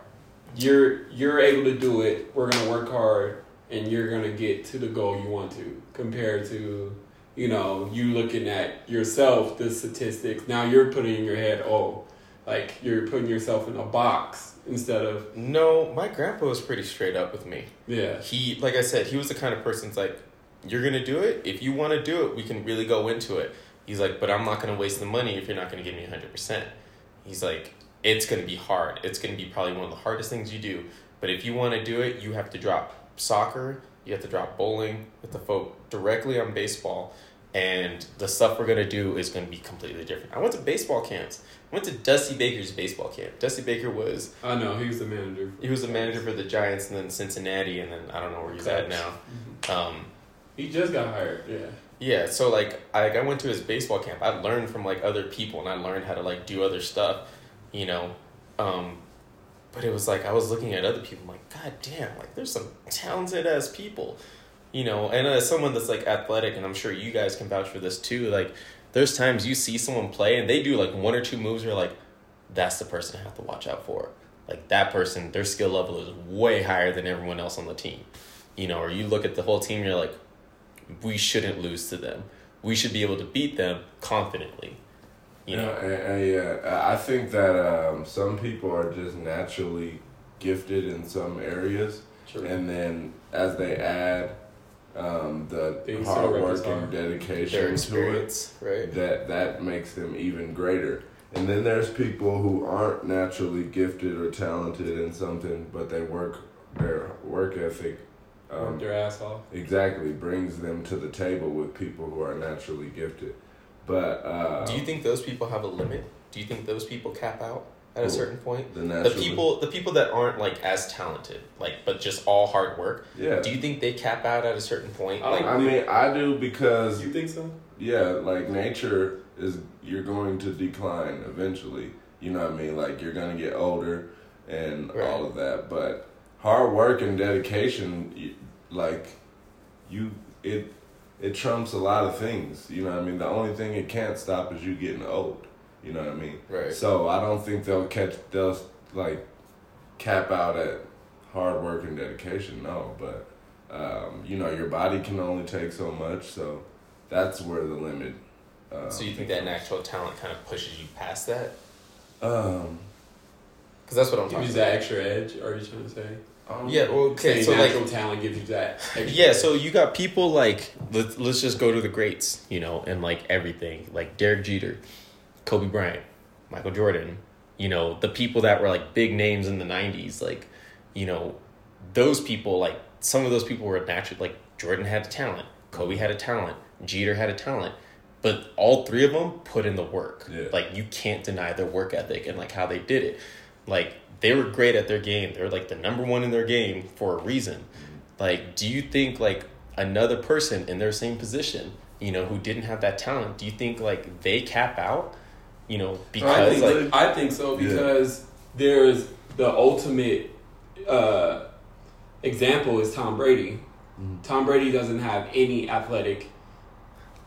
you're you're able to do it. We're gonna work hard, and you're gonna get to the goal you want to. Compared to, you know, you looking at yourself, the statistics. Now you're putting in your head, oh, like you're putting yourself in a box instead of no, my grandpa was pretty straight up with me. yeah. He, like I said, he was the kind of person that's like, you're gonna do it. If you want to do it, we can really go into it. He's like, but I'm not gonna waste the money if you're not gonna give me hundred percent. He's like, it's gonna be hard. It's gonna be probably one of the hardest things you do. But if you want to do it, you have to drop soccer, you have to drop bowling, you have to focus directly on baseball, and the stuff we're gonna do is gonna be completely different. I went to baseball camps. I went to Dusty Baker's baseball camp. Dusty Baker was I know he was the manager. he was the manager for the Giants and then Cincinnati and then I don't know where he's at Coach. now. Um, He just got hired. Yeah. yeah, so like I like I went to his baseball camp. I learned from like other people and I learned how to like do other stuff, you know. Um but it was like I was looking at other people I'm like god damn, like there's some talented ass people. You know, and as someone that's like athletic and I'm sure you guys can vouch for this too, like there's times you see someone play and they do like one or two moves you're like that's the person I have to watch out for. Like that person, their skill level is way higher than everyone else on the team. You know, or you look at the whole team, you're like, we shouldn't lose to them. We should be able to beat them confidently. You know, and, and yeah, I think that um, some people are just naturally gifted in some areas, True. and then as they add um, the hard work and dedication to it, right? that that makes them even greater. And then there's people who aren't naturally gifted or talented in something, but they work their work ethic Work um, their ass off. exactly brings them to the table with people who are naturally gifted. But uh, Do you think those people have a limit? Do you think those people cap out at a certain point? the The people, the people that aren't like as talented, like but just all hard work. yeah. Do you think they cap out at a certain point? I Like, I mean, I do because You think so? yeah, like nature is you're going to decline eventually. You know what I mean? Like you're gonna get older and Right. all of that. But hard work and dedication, you- like you, it it trumps a lot of things. You know what I mean? The only thing it can't stop is you getting old. You know what I mean? right? So I don't think they'll catch they'll like cap out at hard work and dedication. No, but um, you know your body can only take so much, so that's where the limit. Um, So you think that natural talent kind of pushes you past that? Um, Because that's what I'm Gives talking you about. that extra edge. Are you trying to say? Um, Yeah, well, okay, so like talent gives you that. Yeah, so you got people like let's let's just go to the greats, you know, and like everything, like Derek Jeter, Kobe Bryant, Michael Jordan, you know, the people that were like big names in the '90s, like, you know, those people, like some of those people were natural. Like Jordan had a talent, Kobe had a talent, Jeter had a talent, but all three of them put in the work. Yeah. Like you can't deny their work ethic and like how they did it. Like they were great at their game. They're like the number one in their game for a reason. Like, do you think like another person in their same position, you know, who didn't have that talent, do you think like they cap out? You know, I because think, like I think so Yeah. because there's the ultimate uh, example is Tom Brady. Mhm. Tom Brady doesn't have any athletic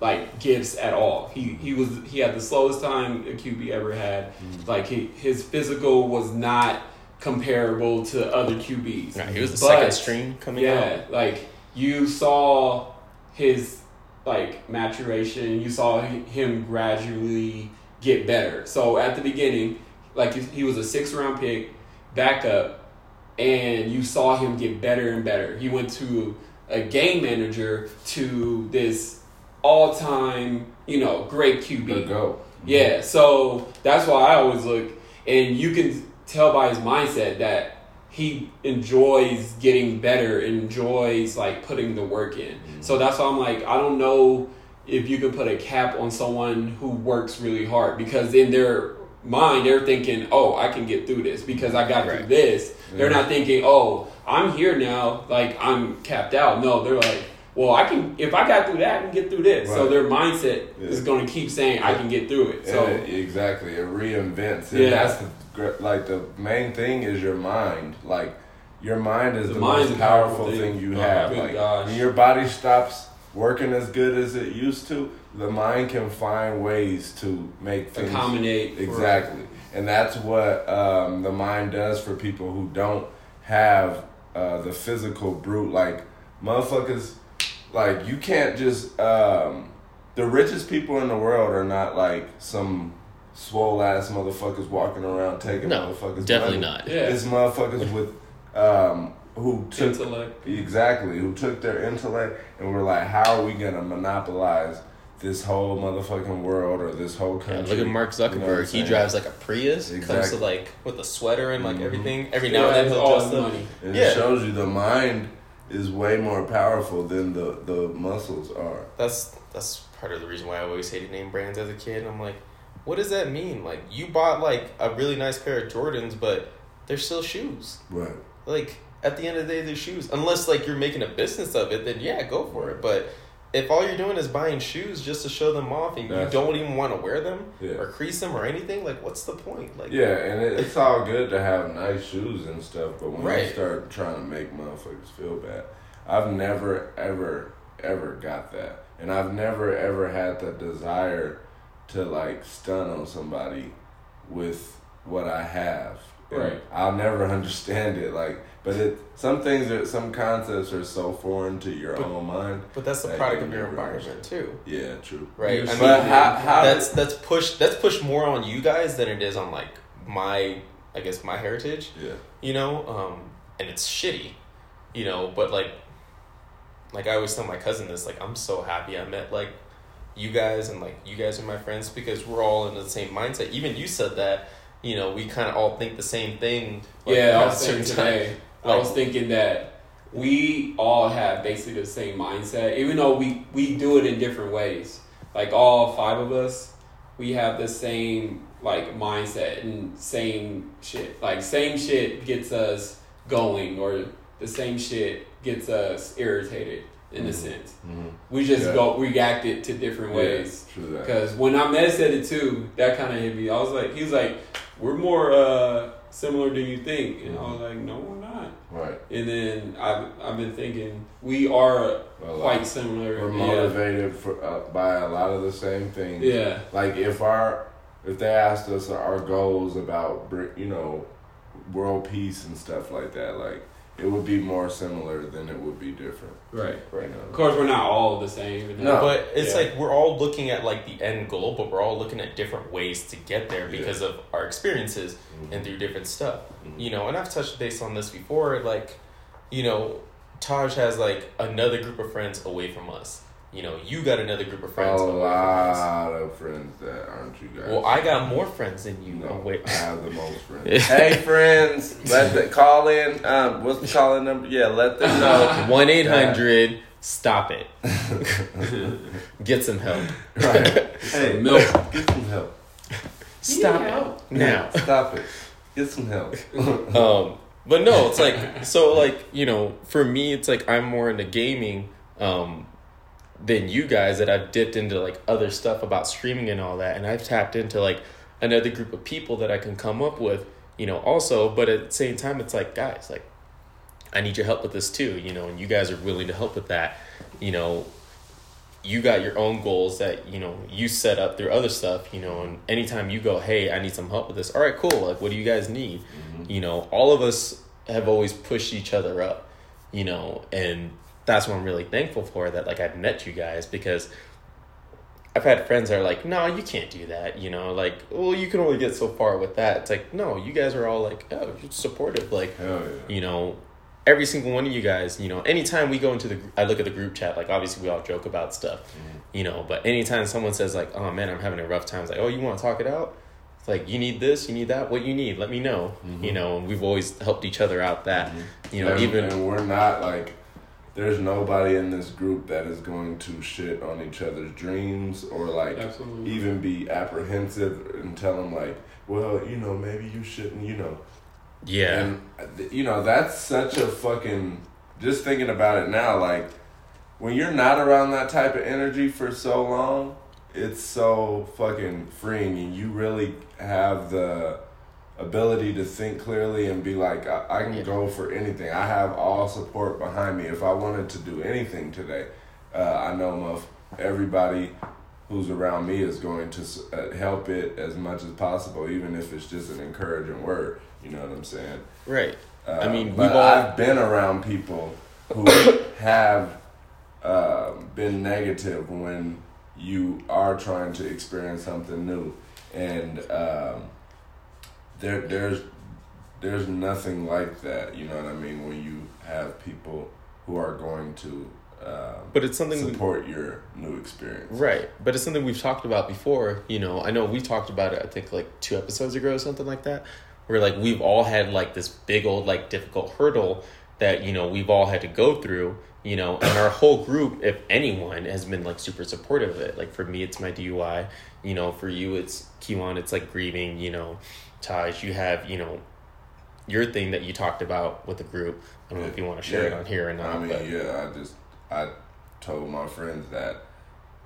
like gifts at all. He he was he had the slowest time a QB ever had. Mm. Like he, his physical was not comparable to other QBs. Nah, he was the But- second string coming yeah, out. like you saw his like maturation. You saw him gradually get better. So at the beginning, like he was a six round pick, backup, and you saw him get better and better. He went to a game manager to this all time, you know, great QB. the go. Yeah, so that's why I always look, and you can tell by his mindset that he enjoys getting better, enjoys like putting the work in. Mm-hmm. So that's why I'm like, I don't know if you can put a cap on someone who works really hard because in their mind they're thinking, oh, I can get through this because I got through Right. this. They're not thinking, oh, I'm here now, like I'm capped out. No, they're like. Well, I can if I got through that, I can get through this. So their mindset Yeah. is going to keep saying, "I can get through it." So it- exactly, it reinvents. And Yeah. that's the gr- like the main thing is your mind. Like your mind is The the, most powerful thing. thing you Oh, have. like gosh. when your body stops working as good as it used to, the mind can find ways to make things accommodate for- Exactly. And that's what um, the mind does for people who don't have uh, the physical brute. Like, motherfuckers, like, you can't just. Um, the richest people in the world are not like some swole ass motherfuckers walking around taking No, motherfuckers. definitely money. not. Yeah. It's motherfuckers with. Um, who took intellect. Exactly, who took their intellect and were like, how are we gonna monopolize this whole motherfucking world or this whole Yeah, country? look at Mark You know Zuckerberg. he drives like a Prius. Comes to Exactly. like with a sweater and like Mhm. everything. Every now and then he'll all the money. And Yeah. it shows you the mind is way more powerful than the the muscles are. That's that's part of the reason why I always hated name brands as a kid. I'm like, what does that mean? Like you bought like a really nice pair of Jordans, but they're still shoes. Right. Like at the end of the day, they're shoes. Unless like you're making a business of it, then yeah, go for it. But if all you're doing is buying shoes just to show them off and That's- you don't even want to wear them Yeah. or crease them or anything, like what's the point? Like Yeah, and it, it's all good to have nice shoes and stuff, but when you start trying to make motherfuckers feel bad, I've never, ever, ever got that, and I've never, ever had the desire to like stun on somebody with what I have. And Right. I'll never understand it, like, but it some things are some concepts are so foreign to your But- own mind. But that's the that product of your environment too. Yeah, true. Right. You're I mean, But how, how that's that's pushed that's pushed more on you guys than it is on like my I guess my heritage. yeah. you know um and it's shitty you know but like like i always tell my cousin this like i'm so happy i met like you guys and like you guys are my friends because we're all in the same mindset even you said that you know we kind of all think the same thing like, yeah, at I a was thinking time. today. I was thinking that we all have basically the same mindset, even though we we do it in different ways. Like all five of us, we have the same like mindset and same shit. Like same shit gets us going, or the same shit gets us irritated in a Mhm. sense. Mhm. We just Yeah. go react it to different ways. Yeah, that. Because when Ahmed said it too, that kind of hit me. I was like, he was like, we're more uh, similar than you think. And I was like, no, we're not. Right. And then I've, I've been thinking, we are Well, quite similar. We're yeah. motivated for uh, by a lot of the same things. Yeah. Like if our if they asked us our goals about you know world peace and stuff like that, like it would be more similar than it would be different. Right. Right. now. Of course, we're not all the same. No. but it's Yeah. like we're all looking at like the end goal but we're all looking at different ways to get there Yeah. because of our experiences Mhm. and through different stuff Mhm. you know and i've touched base on this before like you know taj has like another group of friends away from us you know you got another group of friends A lot of friends that aren't you guys. well i got more friends than you no, away I have the most friends. hey friends, let the call in. Um, what's the call in number? Yeah, let them know. 1-800 stop it get some help right. Hey, Milk. get some help. stop help. it now Stop it. Get some help. um but no it's like so like you know for me it's like i'm more into gaming um than you guys that i've dipped into like other stuff about streaming and all that and i've tapped into like another group of people that i can come up with you know also but at the same time it's like guys like i need your help with this too you know and you guys are willing to help with that you know. You got your own goals that you know you set up through other stuff you know and anytime you go hey i need some help with this all right cool like what do you guys need? Mm-hmm. You know all of us have always pushed each other up you know and that's what i'm really thankful for that like i've met you guys because i've had friends that are like no you can't do that you know like well you can only get so far with that. It's like no you guys are all like oh you're supportive like yeah. you know every single one of you guys you know anytime we go into the i look at the group chat like obviously we all joke about stuff mm. you know but anytime someone says like oh man i'm having a rough time it's like oh you want to talk it out? It's like you need this you need that what you need let me know you mm-hmm. know and we've always helped each other out that mm-hmm. you know and, even and we're not like there's nobody in this group that is going to shit on each other's dreams or like Absolutely. even be apprehensive and tell them like well you know maybe you shouldn't you know yeah and uh, you know that's such a fucking just thinking about it now like when you're not around that type of energy for so long it's so fucking freeing and you really have the ability to think clearly and be like i, I can Yeah. go for anything. I have all support behind me. If i wanted to do anything today uh, i know muff everybody who's around me is going to uh, help it as much as possible even if it's just an encouraging word. You know what i'm saying? Right. Uh, I mean, but we've all- I've been around people who have um, been negative when you are trying to experience something new, and um, there there's there's nothing like that. You know what I mean? When you have people who are going to um, but it's something we- support your new experience. Right, but it's something we've talked about before. You know, I know we talked about it. I think like two episodes ago or something like that, where like we've all had like this big old like difficult hurdle, that you know we've all had to go through you know and our whole group if anyone has been like super supportive of it like for me it's my dui you know for you it's kiwan it's like grieving you know taj you have you know your thing that you talked about with the group i don't know if you want to share it on here or not I mean, but yeah, I just I told my friends that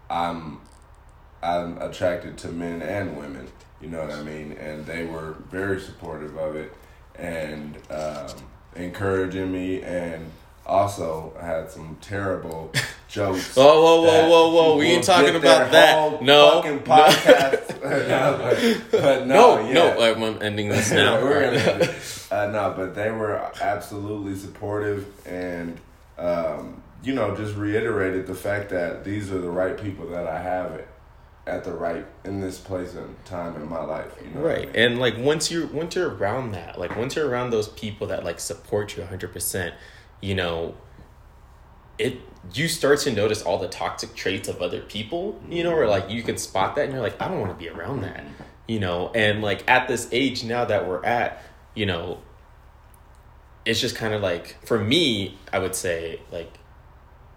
I'm I'm attracted to men and women. You know what I mean? And they were very supportive of it and um, encouraging me and also had some terrible jokes. Whoa, whoa, whoa, whoa, whoa. We ain't talking about that. No, fucking no. podcast. but, but no, no yeah. no I'm I'm ending this now We're gonna, uh, no, but they were absolutely supportive and, um, you know, just reiterated the fact that these are the right people that I have at the right in this place and time in my life. You know, what I right mean? and like once you're once you're around that like once you're around those people that like support you 100% you know it you start to notice all the toxic traits of other people you know or like you can spot that and you're like i don't want to be around that you know? And like at this age now that we're at you know it's just kind of like for me i would say like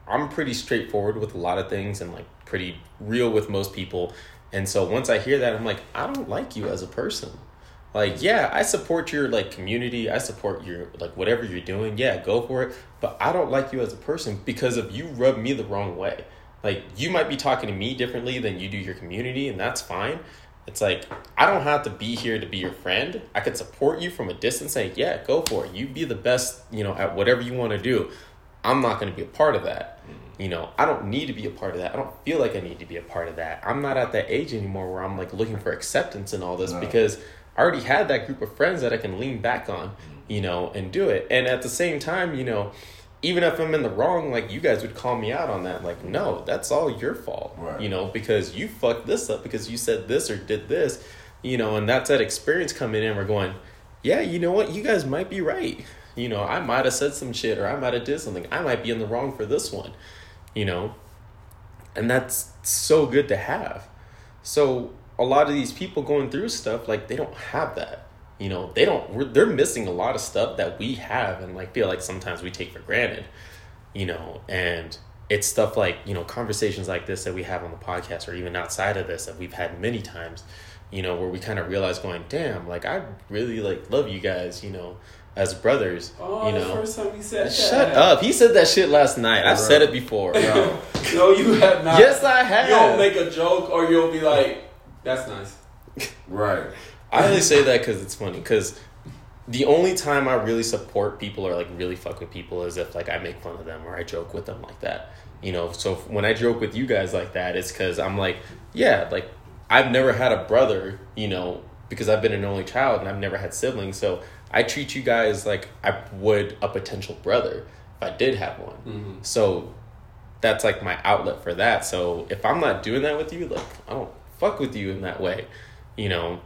i'm pretty straightforward with a lot of things and like pretty real with most people. And so once i hear that i'm like i don't like you as a person like yeah i support your like community. I support your like whatever you're doing. Yeah go for it. But i don't like you as a person because of you rub me the wrong way. Like you might be talking to me differently than you do your community and that's fine. It's like i don't have to be here to be your friend. I could support you from a distance say yeah go for it. You be the best you know at whatever you want to do. I'm not going to be a part of that. You know i don't need to be a part of that. I don't feel like i need to be a part of that. I'm not at that age anymore where i'm like looking for acceptance and all this No. because i already had that group of friends that i can lean back on you know and do it. And at the same time you know even if i'm in the wrong like you guys would call me out on that like no that's all your fault Right. you know because you fucked this up because you said this or did this you know and that's that experience coming in. We're going yeah you know what? You guys might be right. You know i might have said some shit or i might have did something. I might be in the wrong for this one you know? And that's so good to have. So a lot of these people going through stuff like they don't have that you know they don't we're, they're missing a lot of stuff that we have and like feel like sometimes we take for granted you know and it's stuff like you know conversations like this that we have on the podcast or even outside of this that we've had many times you know where we kind of realize going damn like i really like love you guys you know as brothers Oh, you the know first time you said that. shut up he said that shit last night i've said it before No. No, you have not. yes i have You'll make a joke or you'll be like, "That's nice." right. I only say that because it's funny. Because the only time I really support people or like really fuck with people is if like I make fun of them or I joke with them like that. You know, so when I joke with you guys like that, it's because I'm like, yeah, like I've never had a brother, you know, because I've been an only child and I've never had siblings. So I treat you guys like I would a potential brother if I did have one. Mm-hmm. So that's like my outlet for that. So if I'm not doing that with you, like I don't fuck with you in that way, you know.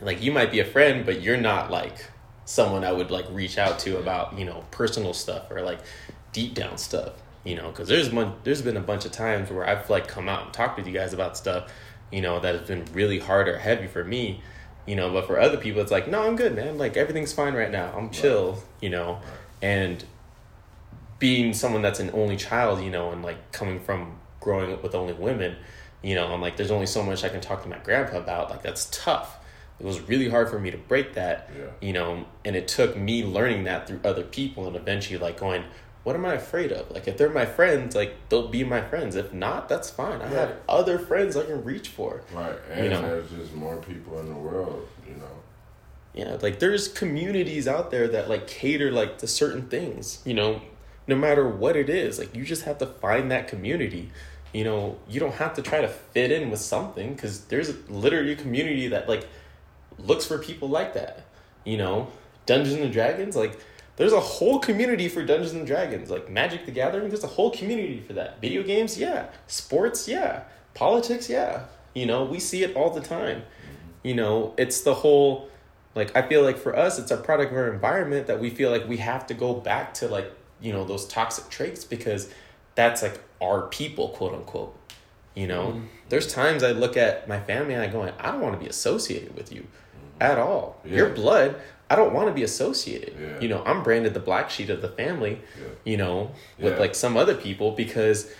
Like you might be a friend, but you're not like someone I would like reach out to about you know personal stuff or like deep down stuff, you know. Because there's one, there's been a bunch of times where I've like come out and talked with you guys about stuff, you know, that has been really hard or heavy for me, you know. But for other people, it's like, no, I'm good, man. Like everything's fine right now. I'm chill, you know, and being someone that's an only child, you know, and like coming from growing up with only women, you know, I'm like, there's only so much I can talk to my grandpa about. Like, that's tough. It was really hard for me to break that, Yeah. you know, and it took me learning that through other people and eventually like going, what am I afraid of? Like, if they're my friends, like, they'll be my friends. If not, that's fine. I have other friends I can reach for. Right. And You know. there's just more people in the world, you know. Yeah, like there's communities out there that like cater like to certain things, you know, no matter what it is. Like you just have to find that community. You know, you don't have to try to fit in with something cuz there's literally a community that like looks for people like that. You know, Dungeons and Dragons like there's a whole community for Dungeons and Dragons. Like Magic the Gathering, there's a whole community for that. Video games, yeah. Sports, yeah. Politics, yeah. You know, we see it all the time. You know, it's the whole like I feel like for us it's a product of our environment that we feel like we have to go back to like, you know, those toxic traits because that's like our people, quote unquote. You know? Mm-hmm. There's times I look at my family and I go, I don't want to be associated with you mm-hmm. at all. Your blood, I don't want to be associated. Yeah. You know, I'm branded the black sheet of the family. Yeah. You know, with Yeah. like some other people because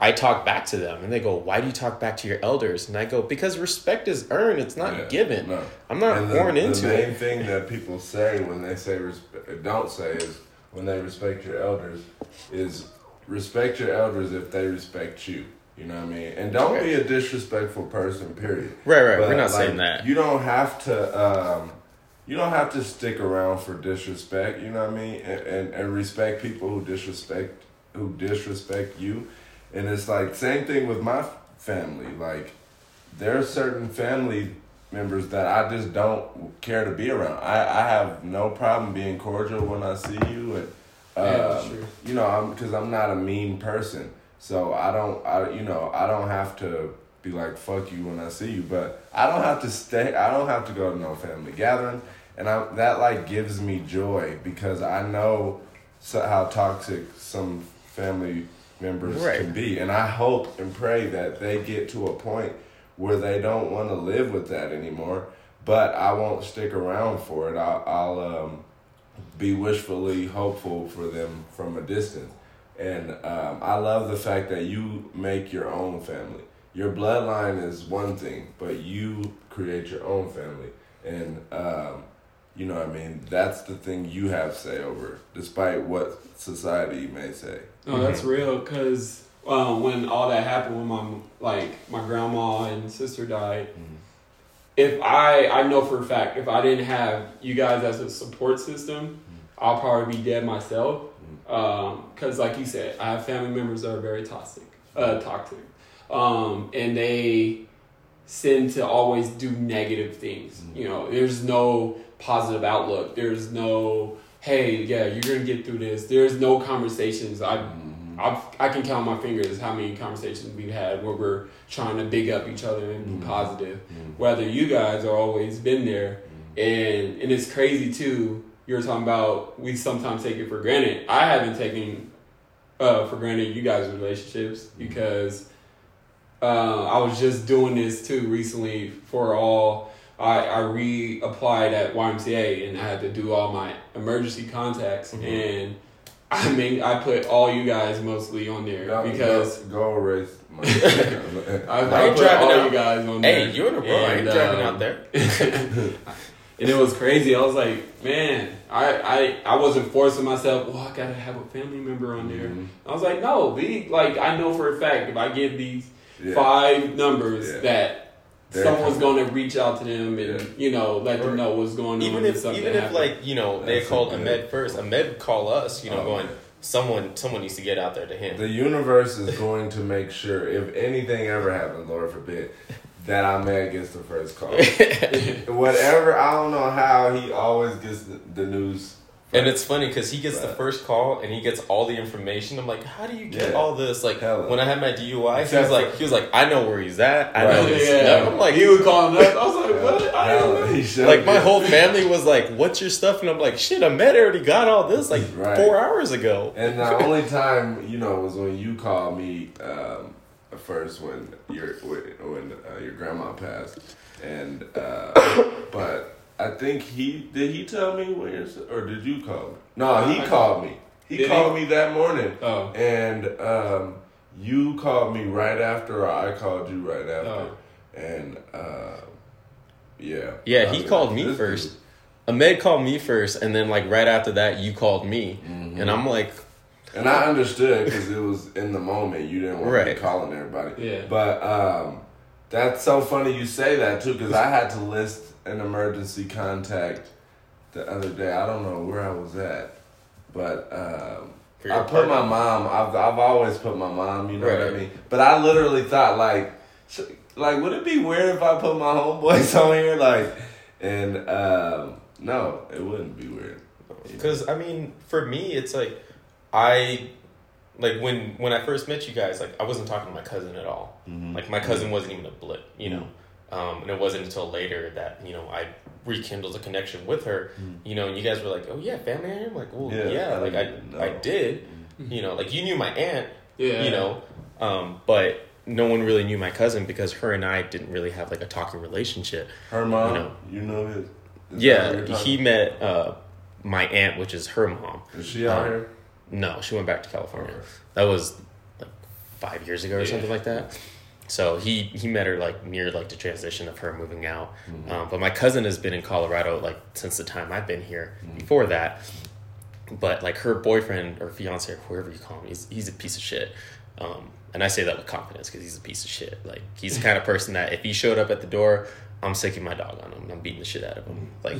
I talk back to them and they go, "Why do you talk back to your elders?" And I go, "Because respect is earned; it's not Yeah, given. no. I'm not And born the, into the main it." thing that people say when they say respe- don't say is when they respect your elders is respect your elders if they respect you. You know what I mean? And don't be a disrespectful person. Period. Right, right. But, We're not like, saying that. You don't have to. Um, you don't have to stick around for disrespect. You know what I mean? And, and and respect people who disrespect who disrespect you. And it's like same thing with my family. Like there are certain family members that I just don't care to be around. I, I have no problem being cordial when I see you, and uh, Yeah, you know, I'm because I'm not a mean person, so I don't, I you know, I don't have to be like fuck you when I see you, but I don't have to stay. I don't have to go to no family gathering, and I that like gives me joy because I know so, how toxic some family members Right. can be, and I hope and pray that they get to a point where they don't want to live with that anymore. But I won't stick around for it. I'll, I'll um, be wishfully hopeful for them from a distance. And um, I love the fact that you make your own family. Your bloodline is one thing, but you create your own family. And, um, you know what I mean? That's the thing you have say over, despite what society may say. No, that's real. Cause um, when all that happened, when my like my grandma and sister died, if I I know for a fact if I didn't have you guys as a support system, I'll probably be dead myself. Um, cause like you said, I have family members that are very toxic, uh, toxic, um, and they tend to always do negative things. You know, there's no positive outlook. There's no, hey, yeah, you're gonna get through this. There's no conversations. I, I've, I can count my fingers how many conversations we've had where we're trying to big up each other and be mm-hmm. positive. Mm-hmm. Whether you guys are always been there, mm-hmm. and and it's crazy too. You were talking about we sometimes take it for granted. I haven't taken uh, for granted you guys' relationships because uh, I was just doing this too recently for all. I, I reapplied at YMCA and I had to do all my emergency contacts and I mean I put all you guys mostly on there Go- because go, go erase my. I, I I put driving all out. you guys on there. Hey, you're in a row. I ain't And, driving um, out there. and it was crazy. I was like, man, I, I, I wasn't forcing myself. Well, I gotta have a family member on there. Mhm. I was like, no, be like I know for a fact if I give these Yeah. five numbers Yeah. that They're someone's going to reach out to them and Yeah. you know let Or them know what's going on. even and if even if happen. like you know they That's called Ahmed first, Ahmed call us. You know, Oh, going man. someone someone needs to get out there to him. The universe is going to make sure, if anything ever happens, Lord forbid, that Ahmed gets the first call. Whatever, I don't know how he always gets the, the news. And it's funny because he gets the first call and he gets all the information. I'm like, how do you get Yeah. all this? Like Hella. when I had my DUI, he was like, he was like, I know where he's at. I Right. know yeah, yeah. stuff. I'm like, he would call him up. I was like, what? I don't know. Hella, he should like my whole family was like, "What's your stuff?" And I'm like, "Shit, Ahmed already got all this like Right. four hours ago." And the only time you know was when you called me um, first when your when when, uh, your grandma passed, and uh, but I think he did he tell me when your s- or did you call me? No, he I- called me. He Did he? called me that morning, Oh, and um, you called me right after, or I called you right after, Oh. and uh, yeah, Yeah, I he was called like, me first. dude- Ahmed called me first, and then like right after that, you called me, Mm-hmm. and I'm like, And I understood because it was in the moment. You didn't want to Right. be calling everybody. Yeah. But um, that's so funny you say that too because I had to list an emergency contact the other day. I don't know where I was at, but um, I put my mom. I've I've always put my mom. You know what I mean? But I literally thought like, like would it be weird if I put my homeboys on here? Like, and um, no, it wouldn't be weird. Because I mean, for me, it's like I like when when I first met you guys, like I wasn't talking to my cousin at all. Mm-hmm. Like my cousin wasn't even a blip, you know. Um, and it wasn't until later that you know I rekindled a connection with her. You know, and you guys were like, "Oh yeah, family." I'm like, "Well, Yeah, yeah, I like I didn't know. I did." You know, like you knew my aunt, yeah. you know, um, but no one really knew my cousin because her and I didn't really have like a talking relationship. Her mom, You know. you know his. Is Yeah, he met uh, my aunt, which is her mom. Is she out um, here? No, she went back to California. Okay. That was like five years ago or Yeah. something like that. So he he met her like near like the transition of her moving out. Mm-hmm. Um, but my cousin has been in Colorado like since the time I've been here. Mm-hmm. Before that, but like her boyfriend or fiance or whoever you call him, he's he's a piece of shit. Um, and I say that with confidence because he's a piece of shit. Like he's the kind of person that if he showed up at the door, I'm sticking my dog on him. I'm beating the shit out of him. Like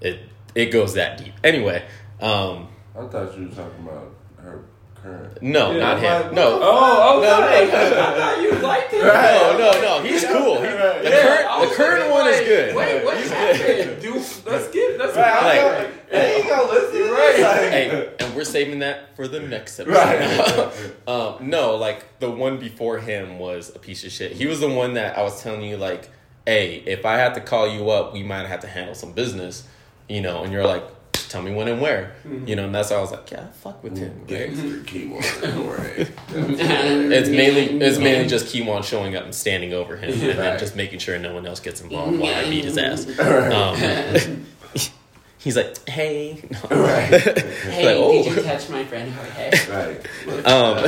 it it goes that deep. Anyway, um, I thought you were talking about her current. no, Yeah, not him. like, no, Oh, No, no, okay. no. I thought you liked it. No, no, no. He's cool. He, Right. the Yeah, I current, the current thinking, one is good. Wait, what He's happened? Dude, let's get let's Right, Like- I'm like, hey, you gonna listen Right. Like- Hey, and we're saving that for the next episode. Right. um, no, like the one before him was a piece of shit. He was the one that I was telling you, like, hey, if I had to call you up, we might have to handle some business, you know. And you're like, just tell me when and where, you know. And that's why I was like, yeah, fuck with him. right? Gangster keyboard. Right. It's mainly it's mainly just Kiwan showing up and standing over him, and then just making sure no one else gets involved while I beat his ass. Um, he's like, "Hey, Right. Hey, Like, oh. did you touch my friend Jorge? Right. um,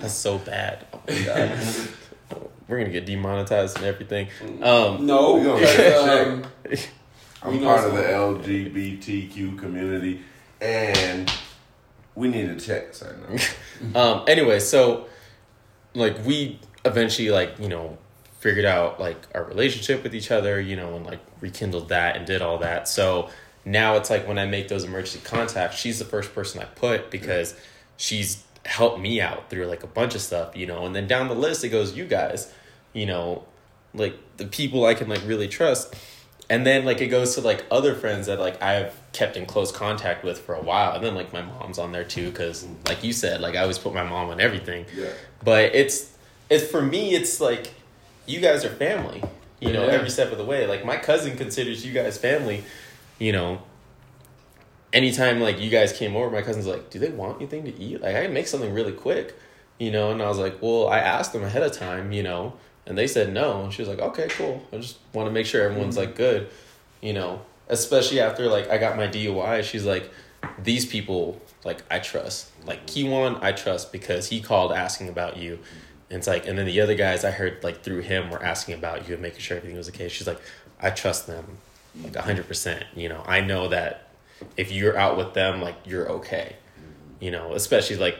that's so bad. Oh my god, we're gonna get demonetized and everything." Um, No, We gonna because, check. I'm know part of the LGBTQ community, and we need to check something. um, anyway, so like we eventually like you know figured out like our relationship with each other, you know, and like rekindled that and did all that. So now it's like when I make those emergency contacts, she's the first person I put because she's helped me out through like a bunch of stuff, you know, and then down the list it goes you guys, you know, like the people I can like really trust. And then like it goes to like other friends that like I've kept in close contact with for a while, and then like my mom's on there too, because like you said, like I always put my mom on everything. Yeah. But it's it's for me, it's like you guys are family, you know, Yeah. every step of the way. Like my cousin considers you guys family, you know. Anytime like you guys came over, my cousin's like, "Do they want anything to eat? Like I can make something really quick." You know, and I was like, "Well, I asked them ahead of time, you know." And they said no. And she was like, okay, cool. I just want to make sure everyone's mm-hmm. like good, you know, especially after like I got my DUI. She's like, these people, like, I trust. Like, mm-hmm. Kiwan, I trust because he called asking about you. And it's like, and then the other guys I heard like through him were asking about you and making sure everything was okay. She's like, I trust them like 100%. You know, I know that if you're out with them, like, you're okay. Mm-hmm. You know, especially like,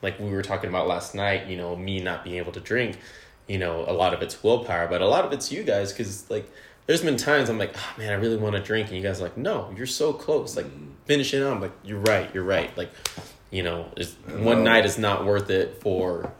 like we were talking about last night, you know, me not being able to drink you know, a lot of it's willpower, but a lot of it's you guys because like there's been times I'm like, oh man, I really want to drink, and you guys are like, no, you're so close, like mm-hmm. finish it on. I'm like, you're right, you're right. Like, you know, it's, one night is not worth it for,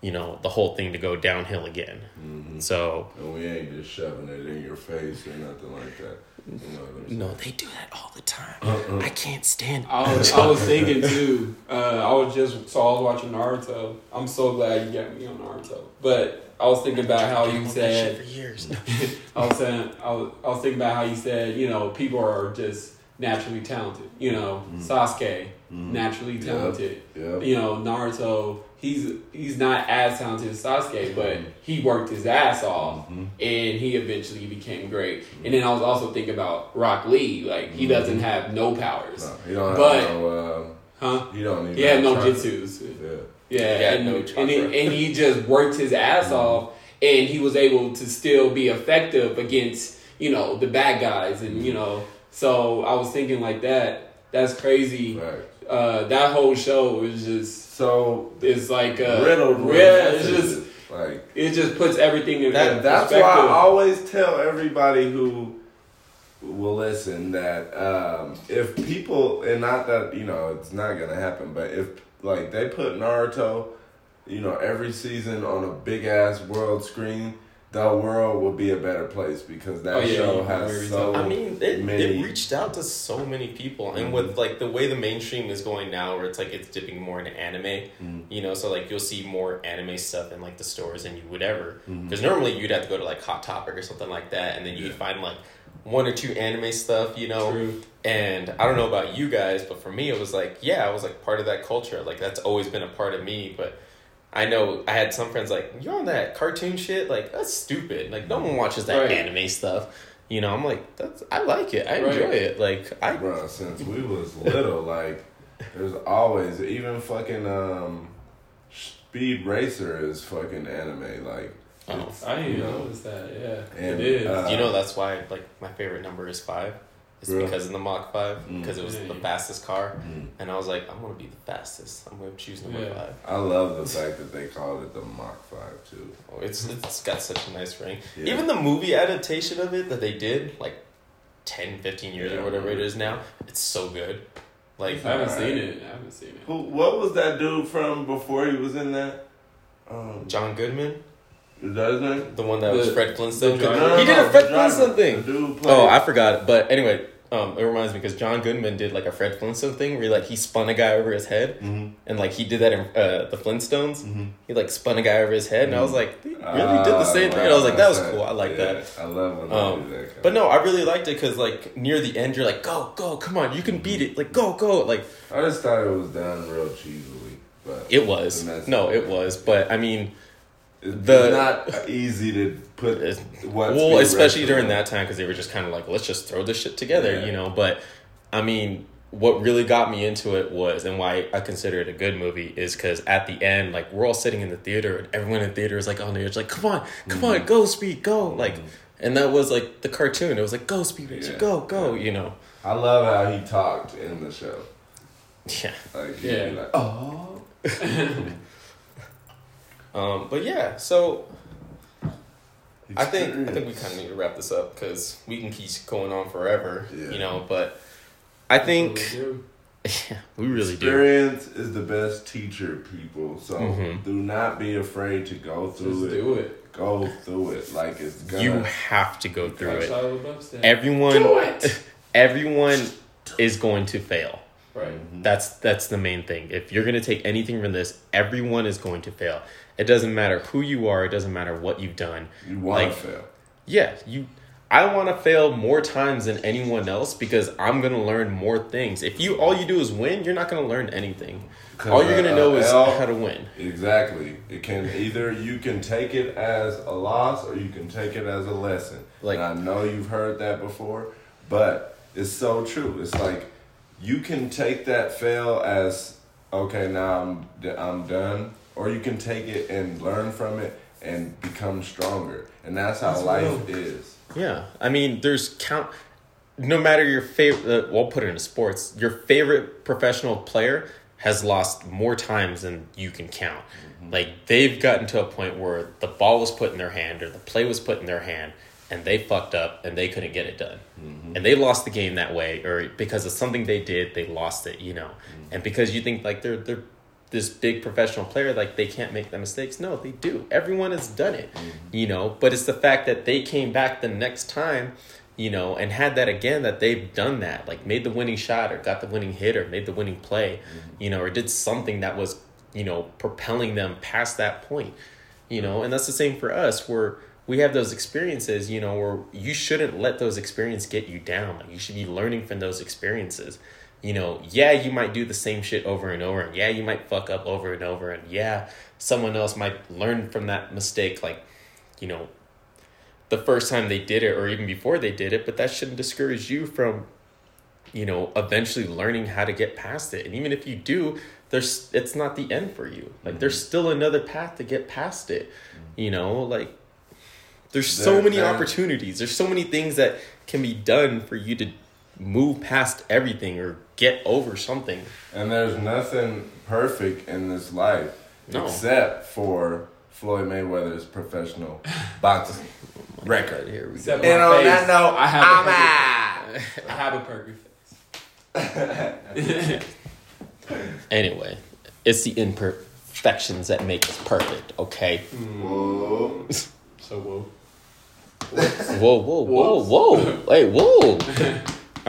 you know, the whole thing to go downhill again. Mm-hmm. So And we ain't just shoving it in your face or nothing like that. You know what I'm saying? no, they do that all the time. Uh-uh. I can't stand. it. I was, I was thinking too. Uh, I was just so I was watching Naruto. I'm so glad you got me on Naruto. But I was thinking about how you That shit said for years. I was saying I was, I was thinking about how you said you know people are just naturally talented. You know mm-hmm. Sasuke mm-hmm. naturally talented. Yep. You know Naruto he's he's not as talented as Sasuke, mm-hmm. but he worked his ass off Mm-hmm. and he eventually became great. And then I was also thinking about Rock Lee. Like he doesn't have no powers, No, you don't But- have no. Uh, huh? you don't even. He had no jutsus. Yeah. Yeah, and, no and, he, and he just worked his ass off, and he was able to still be effective against you know the bad guys, and you know. So I was thinking like that. That's crazy. Right. Uh, that whole show is just So it's like uh, riddled yeah, it's just like it just puts everything in that. That's perspective. why I always tell everybody who will listen that um, if people and not that you know it's not gonna happen, but if like they put Naruto, you know, every season on a big ass world screen. The world will be a better place because that Oh, yeah, show has so. I mean, it, many- it reached out to so many people, and mm-hmm. with like the way the mainstream is going now, where it's like it's dipping more into anime, mm-hmm. you know, so like you'll see more anime stuff in like the stores than you would ever. Mm-hmm. Because normally you'd have to go to like Hot Topic or something like that, and then you'd Yeah. find like one or two anime stuff, you know. True. And I don't know about you guys, but for me, it was like, yeah, I was like part of that culture. Like that's always been a part of me, but. I know I had some friends like, you're on that cartoon shit? Like, that's stupid. Like, no one watches that Right. anime stuff. You know, I'm like, that's I like it. I Right. enjoy it. Like I Bro, since we was little, like there's always even fucking um Speed Racer is fucking anime, like Oh. I didn't even notice that. Yeah, And, it is. uh, you know that's why like my favorite number is five. It's Really? because of the Mach five Mm. because it was the Yeah. fastest car, mm. and I was like, I'm gonna be the fastest. I'm gonna choose number Yeah. five. I love the fact that they called it the Mach Five too. Oh, it's it's got such a nice ring. Yeah. Even the movie adaptation of it that they did like 10, 15 years Yeah. or whatever it is now, it's so good. Like I haven't Alright. seen it. I haven't seen it. Who? What was that dude from before he was in that? Um, John Goodman, is that his name? the one that was Fred Flintstone. the. No, no, he did no, a Fred the. Flintstone thing. The dude played- Oh, I forgot it. But anyway, um, it reminds me because John Goodman did like a Fred Flintstone thing where he, like he spun a guy over his head, Mhm, and like he did that in uh, the Flintstones. mhm. He like spun a guy over his head, and I was like, he really Ah, did the same thing. And I was like, that was cool. I like yeah, that. I love when they Um, do that. But no, I really liked it because like near the end, you're like, go, go, come on, you can beat it. Like go, go. Like I just thought it was done real cheesily, but it was. No, it was. But I mean, it's the- not easy to put. It's- What well, especially during that time because they were just kind of like, let's just throw this shit together, Yeah. you know. But I mean, what really got me into it was, and why I consider it a good movie is because at the end, like we're all sitting in the theater, and everyone in the theater is like on the edge, like, come on, come Mm-hmm. on, go speed, go, like, and that was like the cartoon. It was like, go speed, Yeah. go, go, you know. I love how he talked in the show. Yeah. Like, Yeah. like, oh, Um, but yeah, so I think I think we kind of need to wrap this up because we can keep going on forever, Yeah. you know. But I think Really do. yeah, we really do. Experience is the best teacher, people. So Mhm. do not be afraid to go Just through it. do it. Go through it like it's gonna. You have to go through Crash it. out of the bus stand. Everyone, do it. everyone is going to fail. right. That's that's the main thing. If you're gonna take anything from this, everyone is going to fail. It doesn't matter who you are. It doesn't matter what you've done. You want to fail. Yeah, you. I want to fail more times than anyone else because I'm gonna learn more things. If you all you do is win, you're not gonna learn anything. All you're gonna know is L- how to win. Exactly. It can either you can take it as a loss or you can take it as a lesson. Like- and I know you've heard that before, but it's so true. It's like you can take that fail as okay, now I'm I'm done, or you can take it and learn from it and become stronger. And that's how That's life real. is. Yeah, I mean, there's count. No matter your favorite, uh, we'll put it into sports. Your favorite professional player has lost more times than you can count. Mm-hmm. Like they've gotten to a point where the ball was put in their hand or the play was put in their hand, and they fucked up and they couldn't get it done, mm-hmm. and they lost the game that way, or because of something they did, they lost it. You know, mm-hmm. and because you think like they're they're this big professional player like they can't make the mistakes. No they do. Everyone has done it mm-hmm. you know but it's the fact that they came back the next time you know and had that again that they've done that like made the winning shot or got the winning hit or made the winning play mm-hmm. you know or did something that was you know propelling them past that point you know and that's the same for us. Where we have those experiences you know where you shouldn't let those experiences get you down. Like you should be learning from those experiences you know, yeah, you might do the same shit over and over, and yeah, you might fuck up over and over, and yeah, someone else might learn from that mistake, like, you know, the first time they did it, or even before they did it, but that shouldn't discourage you from, you know, eventually learning how to get past it. And even if you do, there's it's not the end for you. Like, there's mm-hmm. still another path to get past it, mm-hmm. you know, like, there's so There- many there- opportunities. There's so many things that can be done for you to move past everything or get over something. And there's nothing perfect in this life No. except for Floyd Mayweather's professional boxing record. Here we go. And on face, that note, I have I'm a perfect. I have a perfect face. Anyway, it's the imperfections that make us perfect, okay? Whoa. So whoa. Whoa, whoa, whoa, whoa. Wait, whoa.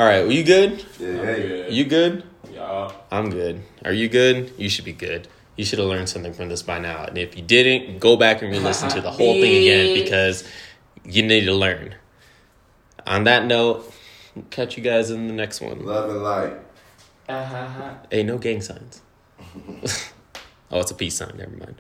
All right, well, you good? Yeah, I'm good. You good? Yeah. I'm good. Are you good? You should be good. You should have learned something from this by now. And if you didn't, go back and re listen to the whole thing again because you need to learn. On that note, catch you guys in the next one. Love and light. Ah, ha, ha. Hey, no gang signs. oh, it's a peace sign. Never mind.